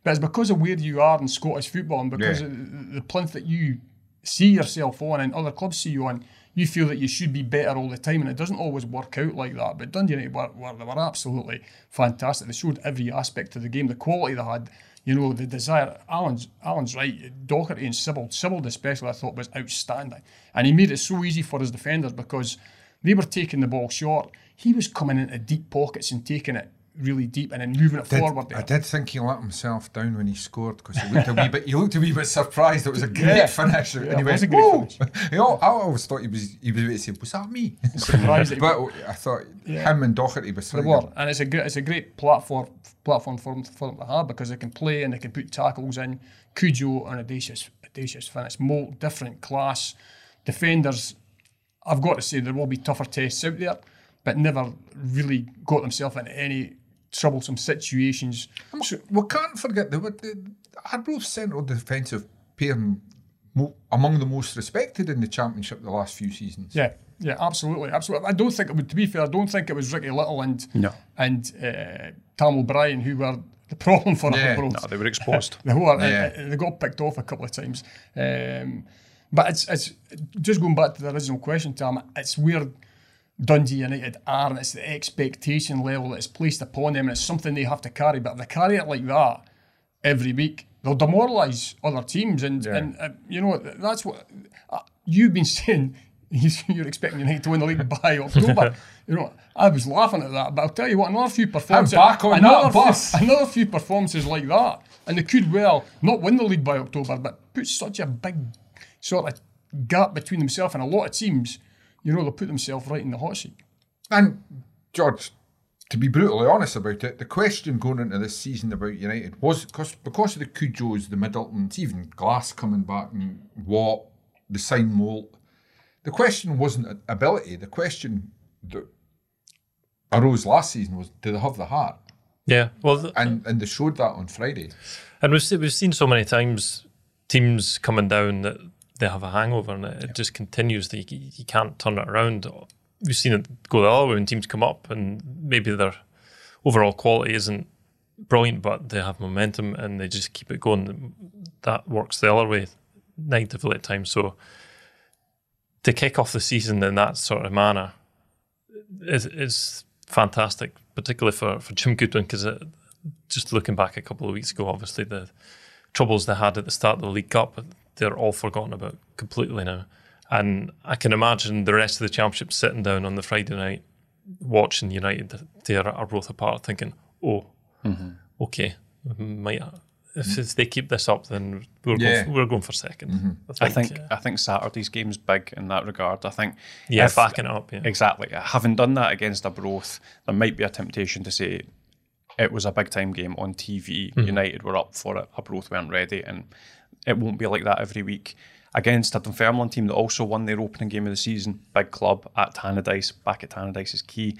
But it's because of where you are in Scottish football and because Yeah. of the the plinth that you see yourself on and other clubs see you on, you feel that you should be better all the time, and it doesn't always work out like that. But Dundee United were, were, they were absolutely fantastic. They showed every aspect of the game, the quality they had, you know, the desire. Alan's Alan's right. Docherty and Sibbald, Sibbald especially, I thought was outstanding, and he made it so easy for his defenders because they were taking the ball short. He was coming into deep pockets and taking it really deep and then moving it Did- forward. I did think he let himself down when he scored because he looked a wee bit. He looked a wee bit surprised. It was a [laughs] great Yeah. finish, Yeah, and he went, a great "Whoa!" [laughs] finish. I always thought he was. He was about to say, "Was that me?" Surprised [laughs] but I thought Yeah. him and Docherty was They were, and it's a great, it's a great platform platform for them, for them to have because they can play and they can put tackles in. Cudjoe and audacious, audacious finish, Moult different class defenders. I've got to say there will be tougher tests out there, but never really got themselves into any troublesome situations. So, We can't forget that the, Arbroath's central defensive pair mo- among the most respected in the championship the last few seasons. yeah, yeah, absolutely, absolutely. I don't think it would. To be fair, I don't think it was Ricky Little and No. and uh, Tom O'Brien who were the problem for Yeah. Arbroath. No, they were exposed. [laughs] They were. Yeah. uh, uh, they got picked off a couple of times. Um, but it's it's just going back to the original question, Tom. It's where Dundee United are, and it's the expectation level that's placed upon them, and it's something they have to carry. But if they carry it like that every week, they'll demoralise other teams, and and uh, you know that's what uh, you've been [laughs] saying. [laughs] You're expecting United to win the league by October. [laughs] you know, I was laughing at that, but I'll tell you what, another few performances, back on another few- another few performances like that, and they could well not win the league by October, but put such a big sort of gap between themselves and a lot of teams. You know, they'll put themselves right in the hot seat. And George, to be brutally honest about it, the question going into this season about United was because because of the Cudjoes, the Middletons, even Glass coming back and Watt, the sign Moult. The question wasn't ability. The question that arose last season was, do they have the heart? Yeah, well, th- And and they showed that on Friday. and we've we've seen so many times teams coming down that they have a hangover and it, it just continues. That you, you can't turn it around. We've seen it go the other way when teams come up and maybe their overall quality isn't brilliant, but they have momentum and they just keep it going. That works the other way negatively at times. So to kick off the season in that sort of manner is is fantastic, particularly for, for Jim Goodwin, because just looking back a couple of weeks ago, obviously the troubles they had at the start of the League Cup, they're all forgotten about completely now. And I can imagine the rest of the championship sitting down on the Friday night, watching United tear Arbroath apart, thinking, "Oh, mm-hmm. okay, we might if, mm-hmm. if they keep this up, then we're Yeah. going, we're going for 2nd mm-hmm. I think uh, I think Saturday's game's big in that regard. I think yeah, if- backing it up. Yeah, Exactly. Having done that against a Arbroath, there might be a temptation to say it was a big time game on TV. United were up for it. Arbroath weren't ready, and it won't be like that every week. Against a Dunfermline team that also won their opening game of the season, big club at Tannadice, back at Tannadice is key.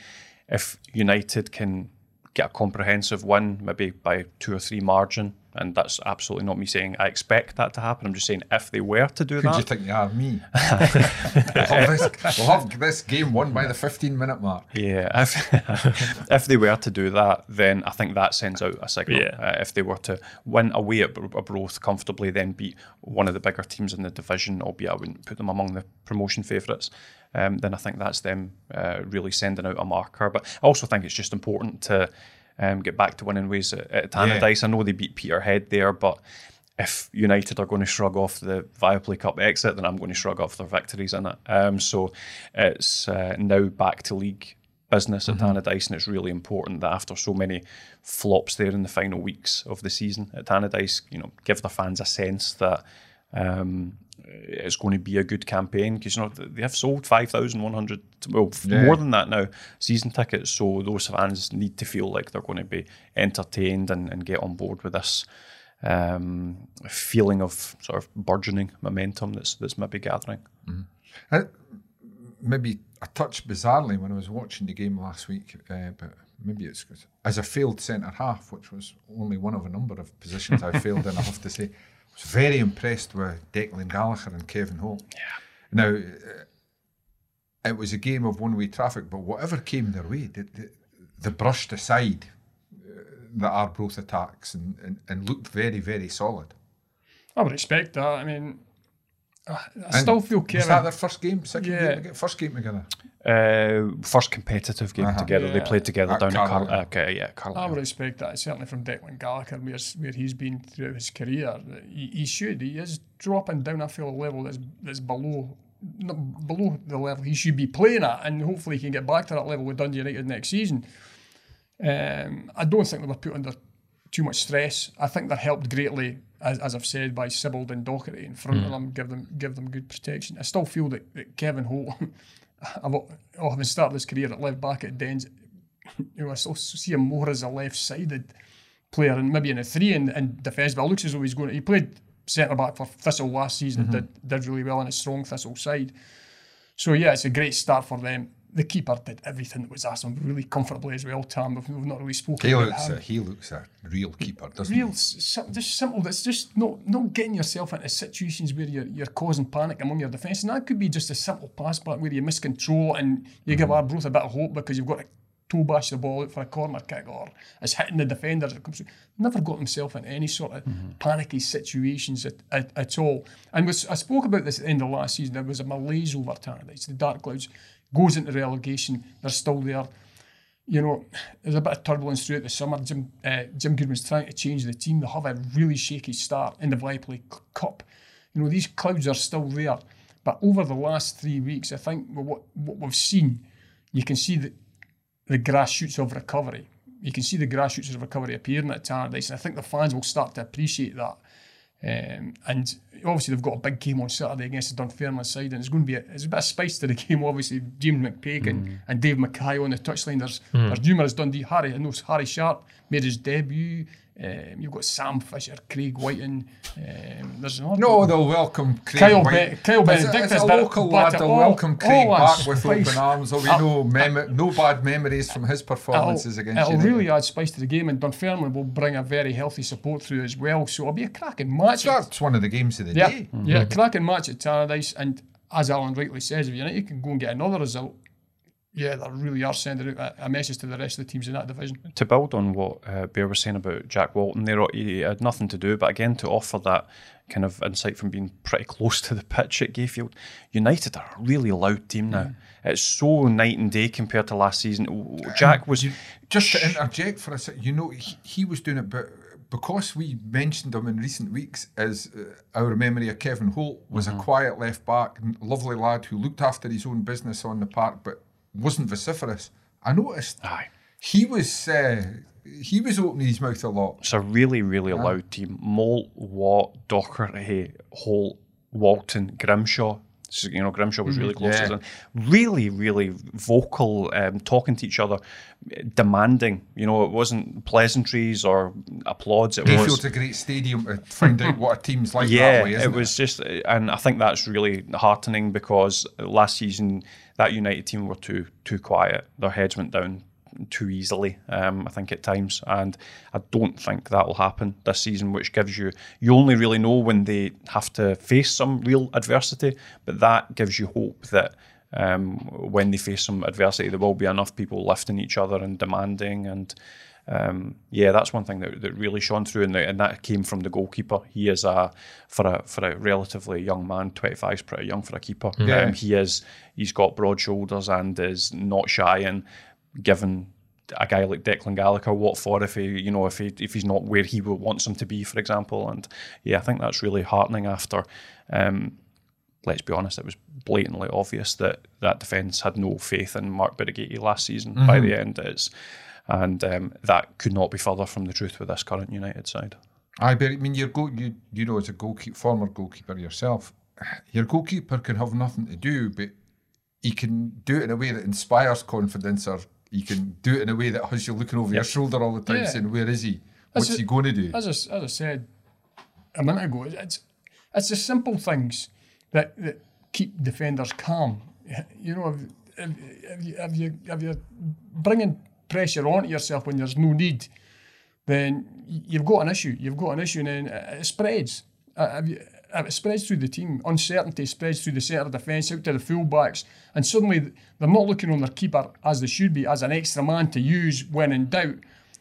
If United can get a comprehensive win, maybe by two or three margin, and that's absolutely not me saying I expect that to happen. I'm just saying if they were to do Who do that, you think you are, me? [laughs] we'll, have this, we'll have this game won by the 15 minute mark. Yeah, if [laughs] if they were to do that, then I think that sends out a signal. Yeah. Uh, if they were to win away at Bro- Arbroath comfortably, then beat one of the bigger teams in the division, albeit I wouldn't put them among the promotion favourites, um, then I think that's them uh, really sending out a marker. But I also think it's just important to um, get back to winning ways at, at Tannadice. I know they beat Peterhead there, but if United are going to shrug off the Viaplay Cup exit, then I'm going to shrug off their victories in it. Um, so it's uh, now back to league business at Tannadice, and it's really important that after so many flops there in the final weeks of the season at Tannadice, you know, give the fans a sense that um, it's going to be a good campaign because you know they have sold five thousand one hundred, well Yeah. more than that now, season tickets. So those fans need to feel like they're going to be entertained and, and get on board with this um, feeling of sort of burgeoning momentum that's that's maybe gathering. Uh, maybe a touch bizarrely when I was watching the game last week, uh, but maybe it's as a failed centre half, which was only one of a number of positions I failed in. I have to say, [laughs] was very impressed with Declan Gallagher and Kevin Holt. Yeah. Now, uh, it was a game of one-way traffic, but whatever came their way, they, they, they brushed aside uh, the Arbroath attacks and, and, and looked very, very solid. I would expect that. I mean, I, I still feel Was Kevin. that their first game, second Yeah. game, first game together? Uh, first competitive game together. They played together At down at Carlisle. Car- okay, yeah, I would expect that certainly from Declan Gallagher, where, where he's been throughout his career. He, he should. He is dropping down. I feel a level that's that's below below the level he should be playing at, and hopefully he can get back to that level with Dundee United next season. Um, I don't think they were put under too much stress. I think they're helped greatly, as, as I've said, by Sibbald and Docherty in front of them, give them give them good protection. I still feel that, that Kevin Holt, I've, [laughs] [sighs] having started his career at left back at Dens, [laughs] you know, I still see him more as a left-sided player and maybe in a three in, in defence. But it looks as though he's going. to, He played centre back for Thistle last season. Mm-hmm. Did did really well in a strong Thistle side. So yeah, it's a great start for them. The keeper did everything that was asked of him really comfortably as well. Tam, we've, we've not really spoken He about looks him. a, he looks a real keeper, doesn't Real, he? sim- just simple. It's just not not getting yourself into situations where you're, you're causing panic among your defence, and that could be just a simple pass back where you miss control and you give Arbroath a bit of hope because you've got to toe bash the ball out for a corner kick or it's hitting the defender as it comes through. Never got himself into any sort of mm-hmm. panicky situations at, at, at all. And was, I spoke about this at the end of last season. There was a malaise over Tannadice. The Dark Clouds goes into relegation. They're still there you know, there's a bit of turbulence throughout the summer. Jim uh, Jim Goodwin's trying to change the team. They have a really shaky start in the Viaplay Cup. You know, these clouds are still there. But over the last three weeks, I think what, what we've seen, you can see the, the grass shoots of recovery. You can see the grass shoots of recovery appearing at Tannadice, and I think the fans will start to appreciate that. Um, and obviously they've got a big game on Saturday against the Dunfermline side, and it's going to be a, it's a bit of spice to the [laughs] game. Obviously, James McPake and, and Dave Mackay on the touchline. There's there's numerous Dundee. Harry, I know Harry Sharp made his debut. Um, you've got Sam Fisher, Craig Wighton. Um, there's another No, they'll welcome Craig Kyle White. Be- Kyle As a- Benedict as has a local lad, they'll all- welcome Craig all back that with spice- open arms. There'll be Uh, no, mem- no bad memories from his performances it'll, against it'll United. really add spice to the game, and Dunfermline will bring a very healthy support through as well. So it'll be a cracking match. That's one of the games of the Yeah, day. yeah, cracking match at Tannadice, and as Alan rightly says, if United can go and get another result, yeah, they really are sending out a, a message to the rest of the teams in that division. to build on what uh, Bear was saying about Jack Walton, there he had nothing to do, but again to offer that kind of insight from being pretty close to the pitch at Gayfield. United are a really loud team now. It's so night and day compared to last season. Jack was Just to interject for a sec, you know, he, he was doing it, but because we mentioned him in recent weeks as uh, our memory of Kevin Holt was a quiet left back, lovely lad who looked after his own business on the park, but wasn't vociferous. I noticed Aye. he was uh, he was opening his mouth a lot. It's a really, really loud team. Moult, Watt, Docherty, Holt, Walton, Grimshaw. You know, Grimshaw was really mm-hmm. close. Yeah. Really, really vocal, um, talking to each other, demanding. You know, it wasn't pleasantries or applauds. It was Gayfield's a great stadium to find out what a team's like yeah, that way, isn't it was just, uh, and I think that's really heartening because last season that United team were too too quiet. Their heads went down too easily. Um, I think at times, and I don't think that will happen this season. Which gives you you only really know when they have to face some real adversity, but that gives you hope that. Um, when they face some adversity, there will be enough people lifting each other and demanding and um, yeah, that's one thing that, that really shone through, and, the, and that came from the goalkeeper. He is a for a for a relatively young man, twenty five is pretty young for a keeper. Yeah. Um, he is he's got broad shoulders and is not shy and given a guy like Declan Gallagher what for if he you know if he if he's not where he wants him to be, for example. And yeah, I think that's really heartening after. Um, let's be honest, it was blatantly obvious that that defence had no faith in Mark Birighitti last season by the end. It's, and um, that could not be further from the truth with this current United side. I bet. I mean, your goal. You you know, as a goalkeeper, former goalkeeper yourself, your goalkeeper can have nothing to do, but he can do it in a way that inspires confidence, or he can do it in a way that has you looking over your shoulder all the time, Yeah. saying, "Where is he? What's it. he going to do?" As I, as I said a minute ago, it's it's the simple things that, that keep defenders calm. You know, if, if, if, you, if, you, if you're bringing pressure onto yourself when there's no need, then you've got an issue. You've got an issue, and then it spreads. Uh, if you, it spreads through the team. Uncertainty spreads through the centre of defence out to the fullbacks, and suddenly they're not looking on their keeper as they should be, as an extra man to use when in doubt.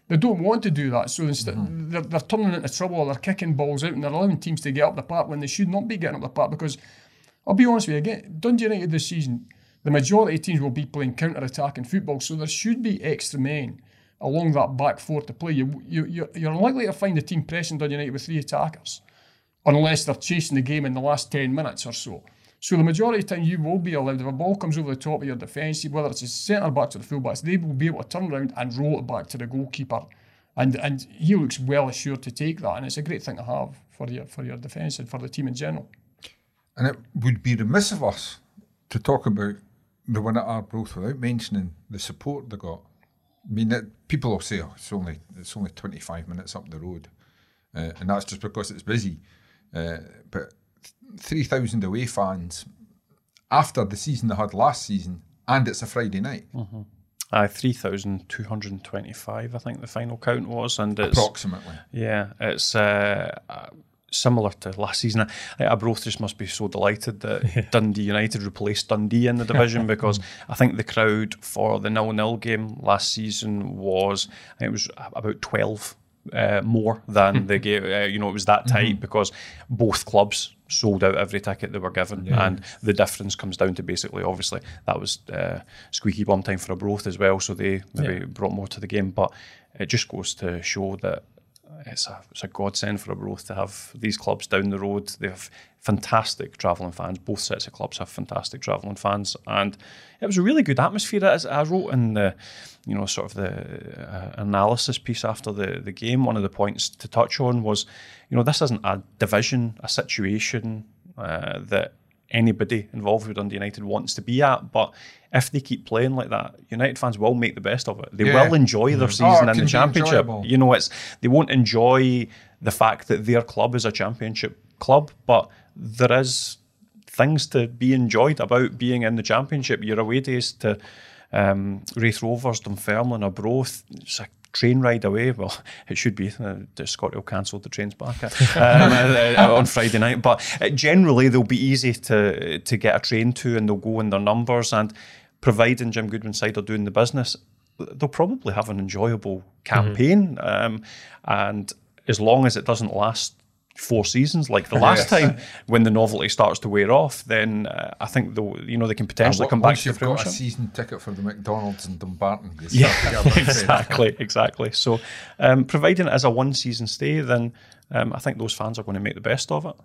They don't want to do that, so instead mm-hmm. they're, they're turning into trouble. They're kicking balls out, and they're allowing teams to get up the park when they should not be getting up the park. Because I'll be honest with you, again, Dundee United this season, the majority of teams will be playing counter-attacking football, so there should be extra men along that back four to play. You, you, you're, you're unlikely to find a team pressing Dundee United with three attackers unless they're chasing the game in the last 10 minutes or so. So the majority of the time you will be allowed, if a ball comes over the top of your defence, whether it's a centre back to the full backs, they will be able to turn around and roll it back to the goalkeeper. And and he looks well assured to take that. And it's a great thing to have for your for your defence and for the team in general. And it would be remiss of us to talk about the win at Arbroath without mentioning the support they got. I mean, people will say, "Oh, it's only it's only twenty five minutes up the road," uh, and that's just because it's busy. Uh, but three thousand away fans after the season they had last season, and it's a Friday night, Uh, 3,225, I think the final count was. And it's, approximately. Yeah, it's uh, uh, similar to last season. I just must be so delighted that [laughs] Dundee United replaced Dundee in the division [laughs] because I think the crowd for the nil-nil game last season was I think it was about twelve uh, more than the game. Uh, you know, it was that tight because both clubs sold out every ticket they were given, and the difference comes down to basically, obviously, that was uh, squeaky bum time for Arbroath as well, so they maybe brought more to the game, but it just goes to show that it's a, it's a godsend for Arbroath to have these clubs down the road. They have fantastic travelling fans. Both sets of clubs have fantastic travelling fans, and it was a really good atmosphere. As I wrote in the, you know, sort of the uh, analysis piece after the the game, one of the points to touch on was, you know, this isn't a division, a situation uh, that anybody involved with Dundee United wants to be at, but if they keep playing like that, United fans will make the best of it. They Yeah. will enjoy their Oh, season it in the championship. You know, it's they won't enjoy the fact that their club is a championship club, but there is things to be enjoyed about being in the championship. Your away days to um, Raith Rovers, Dunfermline, Arbroath, it's a train ride away. [laughs] Well, it should be. Uh, Scotland cancelled the trains back [laughs] um, uh, on Friday night, but uh, generally they'll be easy to to get a train to, and they'll go in their numbers. And providing Jim Goodwin's side are doing the business, they'll probably have an enjoyable campaign. Um, and as long as it doesn't last four seasons like the [laughs] last Yes. time when the novelty starts to wear off then uh, I think they'll you know they can potentially And come back once to you've got a season ticket for the McDonald's in Dumbarton, Yeah, start to [laughs] get a bit fed up. exactly, exactly. So, um, providing as a one-season stay, then um, I think those fans are going to make the best of it.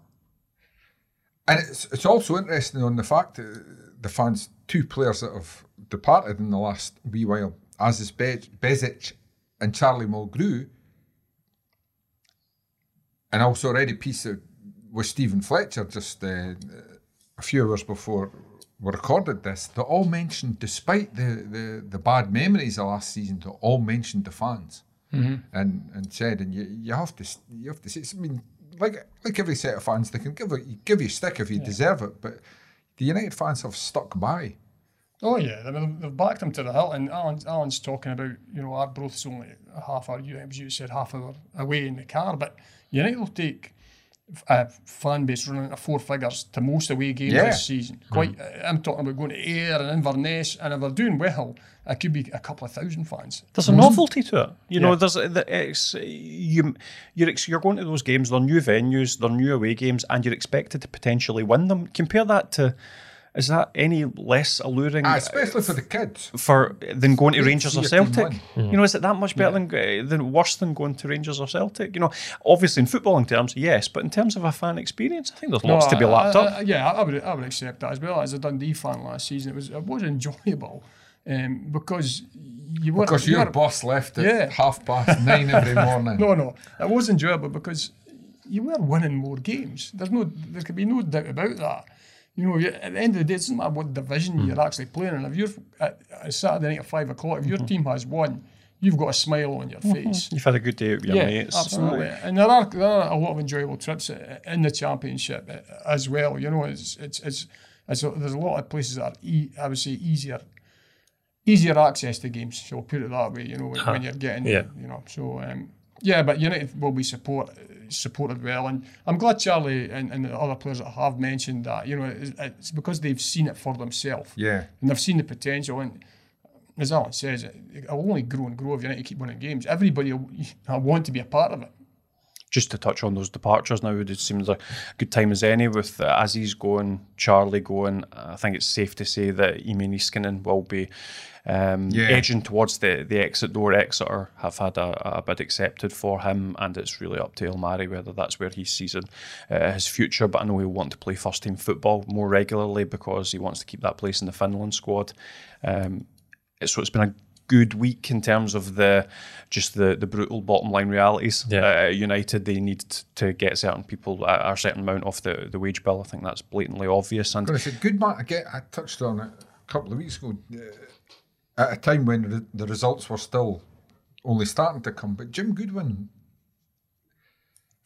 And it's, it's also interesting on the fact that the fans, two players that have departed in the last wee while, as is Be- Behich and Charlie Mulgrew, and I also read a piece of, with Steven Fletcher just uh, a few hours before we recorded this, they all mentioned, despite the, the, the bad memories of last season, they all mentioned the fans. and and said, and you you have to you have to say. I mean, like like every set of fans, they can give a, give you a stick if you deserve it, but the United fans have stuck by. Oh yeah, I mean they've backed him to the hilt, and Alan's, Alan's talking about you know Arbroath's only half hour. You as you said half hour away in the car, but United will take a fan base running at four figures to most away games Yeah. this season. Quite, uh, I'm talking about going to Ayr and Inverness, and if they're doing well, it could be a couple of thousand fans. There's a novelty to it. You know, there's uh, the, it's you you're you're going to those games. They're new venues, they're new away games, and you're expected to potentially win them. Compare that to. Is that any less alluring Ah, especially for the kids. for than going to Great Rangers or see your team Celtic? win. You know, is it that much better than than than worse than going to Rangers or Celtic? You know, obviously in footballing terms, yes, but in terms of a fan experience, I think there's lots to be I- lapped I- up. I- yeah, I would, I would accept that as well. As a Dundee fan last season, it was it was enjoyable um, because you were Because your boss left at Yeah. half past nine every [laughs] morning. No, no, it was enjoyable because you were winning more games. There's no, there could be no doubt about that. You know, at the end of the day, it doesn't matter what division Hmm. you're actually playing in. If you're at, at Saturday night at five o'clock, if your Mm-hmm. team has won, you've got a smile on your face. You've had a good day with your Yeah, mates. absolutely. And there are there are a lot of enjoyable trips in the championship uh, as well. You know, it's it's it's, it's a, there's a lot of places that are e- I would say easier easier access to games. So put it that way. You know, when, when you're getting Yeah. you know. So um, yeah, but United will be support supported well, and I'm glad Charlie and, and the other players that have mentioned that. You know, it's, it's because they've seen it for themselves Yeah. and they've seen the potential. And as Alan says, it, it'll only grow and grow if United keep winning games. Everybody will, will want to be a part of it. just to touch on those departures now, it seems like a good time as any with uh, Aziz going, Charlie going. I think it's safe to say that Ime Niskanen will be um, Yeah. edging towards the, the exit door. Exeter have had a, a bid accepted for him, and it's really up to Ilmari whether that's where he sees uh, his future. But I know he'll want to play first team football more regularly because he wants to keep that place in the Finland squad. Um, so it's been a good week in terms of the just the the brutal bottom line realities. Yeah. Uh, United they need to get certain people a, a certain amount off the, the wage bill. I think that's blatantly obvious. And it's a good man. I get. I touched on it a couple of weeks ago, uh, at a time when re- the results were still only starting to come. But Jim Goodwin,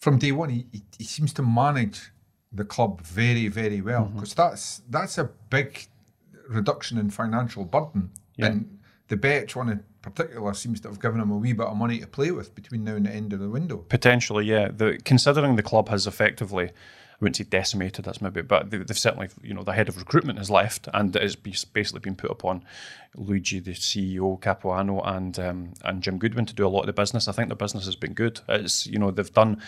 from day one, he, he, he seems to manage the club very, very well mm-hmm. because that's that's a big reduction in financial burden. And the Behich one in particular seems to have given him a wee bit of money to play with between now and the end of the window. Potentially, yeah. The considering the club has effectively, wouldn't say decimated. That's maybe, but they, they've certainly, you know, the head of recruitment has left, and it's basically been put upon Luigi, the CEO, Capuano, and um, and Jim Goodwin to do a lot of the business. I think the business has been good. It's you know they've done.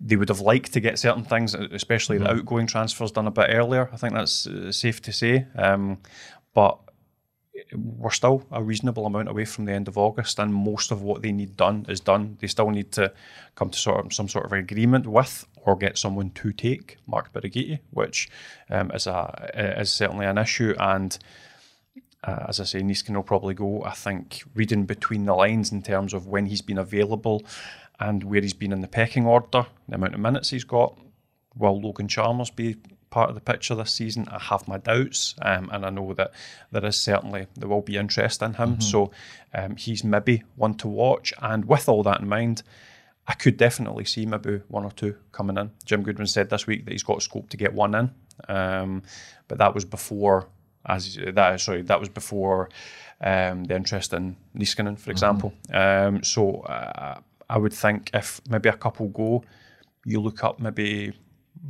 They would have liked to get certain things, especially the outgoing transfers, done a bit earlier. I think that's uh, safe to say. Um, but we're still a reasonable amount away from the end of August, and most of what they need done is done. They still need to come to sort of some sort of agreement with or get someone to take Mark Birighitti, which um, is a is certainly an issue. And uh, as I say, Niskin will probably go. I think reading between the lines in terms of when he's been available and where he's been in the pecking order, the amount of minutes he's got. Will Logan Chalmers be part of the picture this season? I have my doubts, um, and I know that there is certainly there will be interest in him. So um, he's maybe one to watch. And with all that in mind, I could definitely see maybe one or two coming in. Jim Goodwin said this week that he's got scope to get one in, um, but that was before. As that sorry, that was before um, the interest in Niskanen, for example. Um, so uh, I would think if maybe a couple go, you look up maybe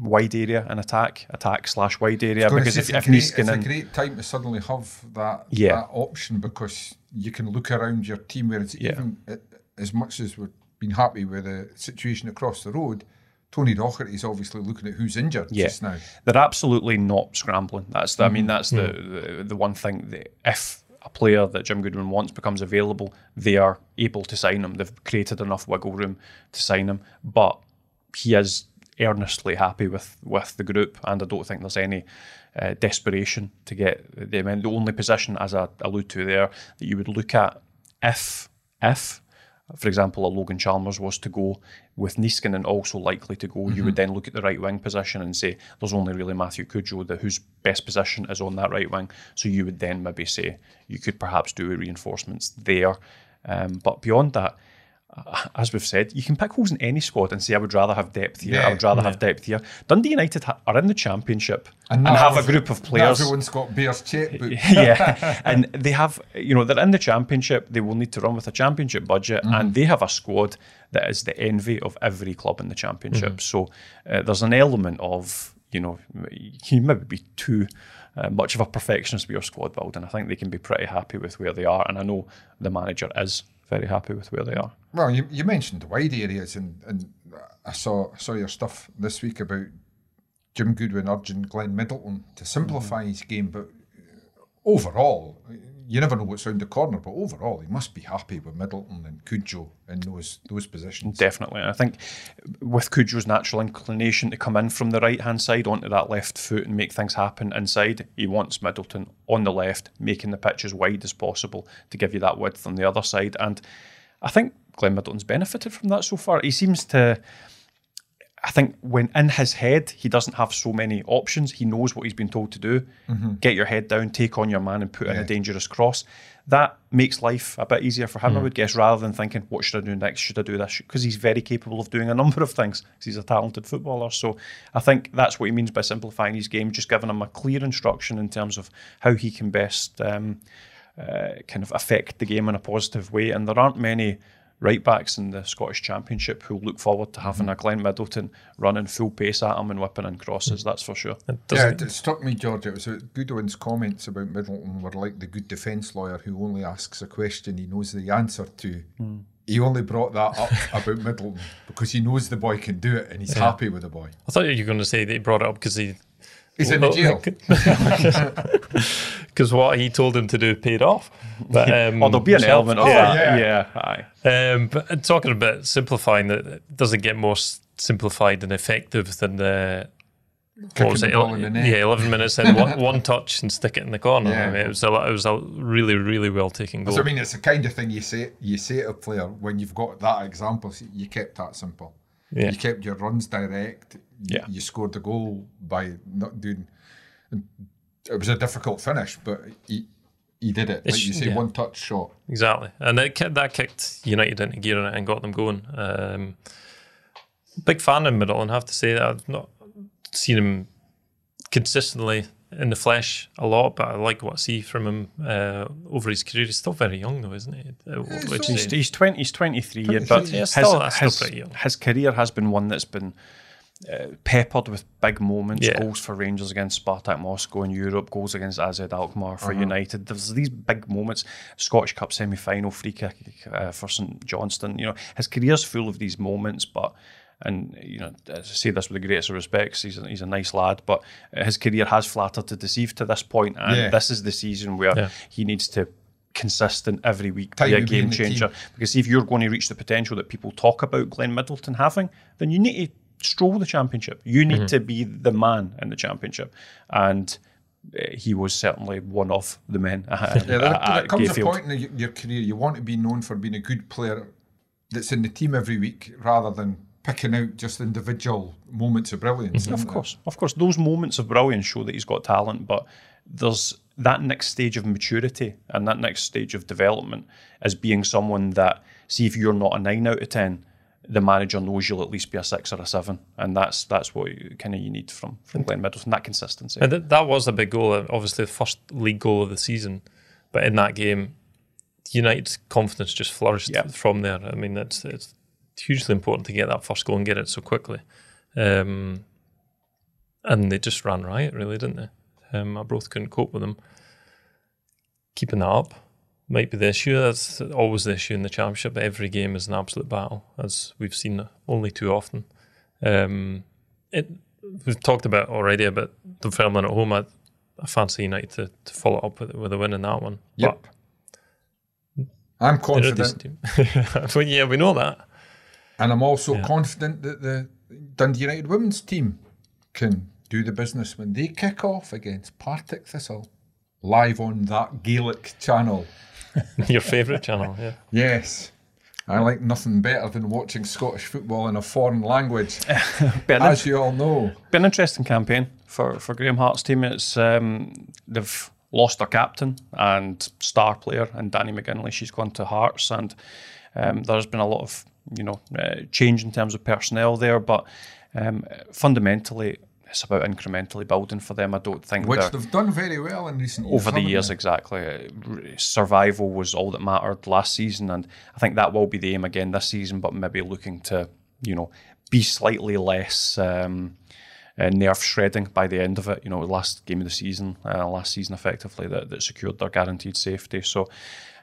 wide area and attack, attack slash wide area because if, it's, a if great, it's a great time to suddenly have that Yeah. that option because you can look around your team where it's Yeah. even uh, as much as we've been happy with the situation across the road. Tony Docherty is obviously looking at who's injured Yeah. just now. they're absolutely not scrambling. That's the, I mean that's the, the the one thing that if a player that Jim Goodwin wants becomes available, they are able to sign him. They've created enough wiggle room to sign him, but he is earnestly happy with with the group, and I don't think there's any. Uh, desperation to get them in. The only position, as I allude to there, that you would look at if if for example, a Logan Chalmers was to go with Niskanen also likely to go, you would then look at the right wing position and say there's only really Matthew Cudjoe that whose best position is on that right wing. So you would then maybe say you could perhaps do reinforcements there. Um, but beyond that, as we've said, you can pick holes in any squad and say I would rather have depth here. I would rather have depth here. Dundee United ha- are in the championship and, now have a group of players Everyone's got Bears checkbook. [laughs] yeah, [laughs] and they have, you know, they're in the championship. They will need to run with a championship budget, and they have a squad that is the envy of every club in the championship. So uh, there's an element of, you know, you maybe be too uh, much of a perfectionist with your squad building. And I think they can be pretty happy with where they are, and I know the manager is very happy with where they are. Well, you, you mentioned wide areas, and, and I saw saw your stuff this week about Jim Goodwin urging Glenn Middleton to simplify his game. But overall, you never know what's around the corner. But overall, he must be happy with Middleton and Cudjoe in those those positions. Definitely. I think with Cudjoe's natural inclination to come in from the right hand side onto that left foot and make things happen inside, he wants Middleton on the left, making the pitch as wide as possible to give you that width on the other side. And I think Glenn Middleton's benefited from that so far. He seems to. I think when in his head, he doesn't have so many options. He knows what he's been told to do. Get your head down, take on your man, and put in a dangerous cross. That makes life a bit easier for him, I would guess, rather than thinking, what should I do next? Should I do this? Because he's very capable of doing a [laughs] number of things he's a talented footballer. So I think that's what he means by simplifying his game, just giving him a clear instruction in terms of how he can best um, uh, kind of affect the game in a positive way. And there aren't many right backs in the Scottish Championship who look forward to having a mm-hmm. Glenn Middleton running full pace at them and whipping in crosses. Mm. That's for sure. It Yeah, doesn't- it struck me, George. It was uh, Goodwin's comments about Middleton were like the good defence lawyer who only asks a question he knows the answer to. Mm. He only brought that up [laughs] about Middleton because he knows the boy can do it and he's happy with the boy. I thought you were going to say that he brought it up because he. He's in the jail. [laughs] Because what he told him to do paid off. But, um, Oh, there'll be an self- element of Oh, that. yeah. Yeah, aye. Um, but talking about simplifying, that it doesn't get more simplified and effective than the what was it? ball in the net. Yeah, eleven minutes and one, one touch and stick it in the corner. Yeah. I mean, it was a it was a really really well taken goal. I mean, it's the kind of thing you say you say to a player when you've got that example. You kept that simple. Yeah. You kept your runs direct. You, Yeah. you scored the goal by not doing. It was a difficult finish, but he he did it. Like It's- you say, yeah. one touch shot. Exactly, and it, ki- that kicked United into gear and got them going. Um, big fan of Middleton, I have to say that I've not seen him consistently in the flesh a lot, but I like what I see from him uh, over his career. He's still very young, though, isn't he? Uh, what He's, he's 20, he's 23, yeah, but Yeah, still- that's still his, pretty young. his career has been one that's been uh, peppered with big moments, Yeah. goals for Rangers against Spartak Moscow in Europe, goals against AZ Alkmaar for Uh-huh. United. There's these big moments, Scottish Cup semi-final free kick uh, for St Johnstone. You know, his career's full of these moments, but and you know, I say this with the greatest of respects. He's a, he's a nice lad, but his career has flattered to deceive to this point, and Yeah. this is the season where Yeah. he needs to consistent every week Time be a game changer. Because if you're going to reach the potential that people talk about Glenn Middleton having, then you need to stroll the championship. You need to be the man in the championship, and uh, he was certainly one of the men. Uh, Yeah, there, at- there at comes a point in your, your career you want to be known for being a good player that's in the team every week rather than picking out just individual moments of brilliance. Of isn't there? course, of course, those moments of brilliance show that he's got talent, but there's that next stage of maturity and that next stage of development as being someone that, see, if you're not a nine out of ten, the manager knows you'll at least be a six or a seven, and that's that's what kind of you need from from Glenn Middleton, that consistency. And th- that was a big goal, obviously the first league goal of the season. But in that game, United's confidence just flourished Yeah. from there. I mean, it's it's hugely important to get that first goal and get it so quickly. Um, and they just ran riot, really, didn't they? Um, Arbroath couldn't cope with them. Keeping that up might be the issue. That's always the issue in the championship. Every game is an absolute battle, as we've seen only too often. Um, it we've talked about already about the Fairman at home. I, I fancy United to, to follow up with with a win in that one. Yep. I'm But they're confident, [laughs] well, yeah, we know that. and I'm also confident that the Dundee United women's team can do the business when they kick off against Partick Thistle live on that Gaelic channel. [laughs] Your favourite channel, yeah. Yes. I like nothing better than watching Scottish football in a foreign language, [laughs] Been, as you all know. been an interesting campaign for, for Graham Hart's team. It's um, they've lost their captain and star player, and Danny McGinley. She's gone to Hearts, and um, there's been a lot of you know uh, change in terms of personnel there. But um, fundamentally, it's about incrementally building for them. I don't think Which they've done very well in recent years. over the years, they? exactly. Survival was all that mattered last season, and I think that will be the aim again this season. But maybe looking to, you know, be slightly less um, uh, nerve shredding by the end of it. You know, last game of the season, uh, last season effectively that, that secured their guaranteed safety. So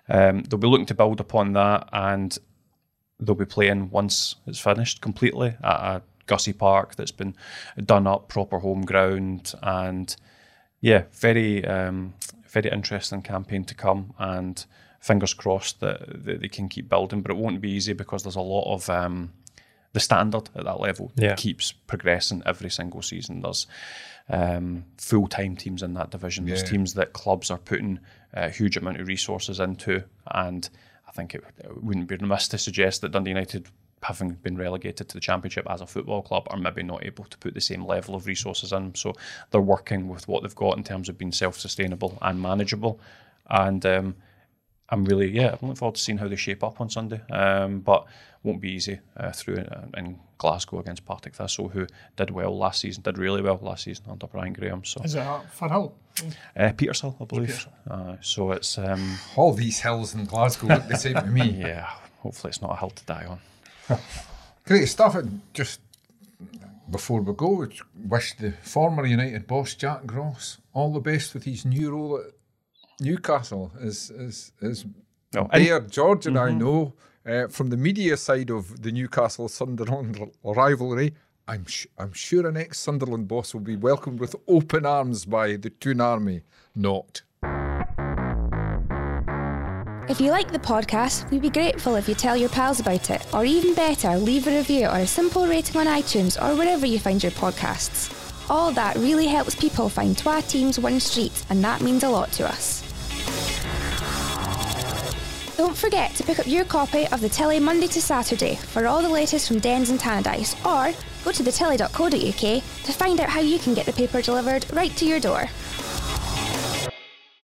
um, they'll be looking to build upon that, and they'll be playing once it's finished completely at a Gussie Park that's been done up, proper home ground, and yeah, very um, very interesting campaign to come, and fingers crossed that, that they can keep building. But it won't be easy because there's a lot of um, the standard at that level Yeah. keeps progressing every single season. There's um, full time teams in that division. There's Yeah. teams that clubs are putting a huge amount of resources into, and I think it, it wouldn't be remiss to suggest that Dundee United. Having been relegated to the championship as a football club, are maybe not able to put the same level of resources in. So they're working with what they've got in terms of being self-sustainable and manageable. And um, I'm really, yeah, I'm looking forward to seeing how they shape up on Sunday. Um, but won't be easy uh, through uh, in Glasgow against Partick Thistle, who did well last season, did really well last season under Brian Graham. So Is it at Firhill? uh, Petershill, I believe. Uh, so it's um, All these hills in Glasgow look the same to me. [laughs] yeah, hopefully it's not a hill to die on. Great stuff. And just before we go, wish the former United boss Jack Ross all the best with his new role at Newcastle. As as as No, Bear, George and I know uh, from the media side of the Newcastle Sunderland rivalry. I'm sh- I'm sure an ex Sunderland boss will be welcomed with open arms by the Toon Army. Not. If you like the podcast, we'd be grateful if you tell your pals about it, or even better, leave a review or a simple rating on iTunes or wherever you find your podcasts. All that really helps people find Twa Teams One Street, and that means a lot to us. Don't forget to pick up your copy of the Telly Monday to Saturday for all the latest from Dens and Tannadice, or go to thetelly.co.uk to find out how you can get the paper delivered right to your door.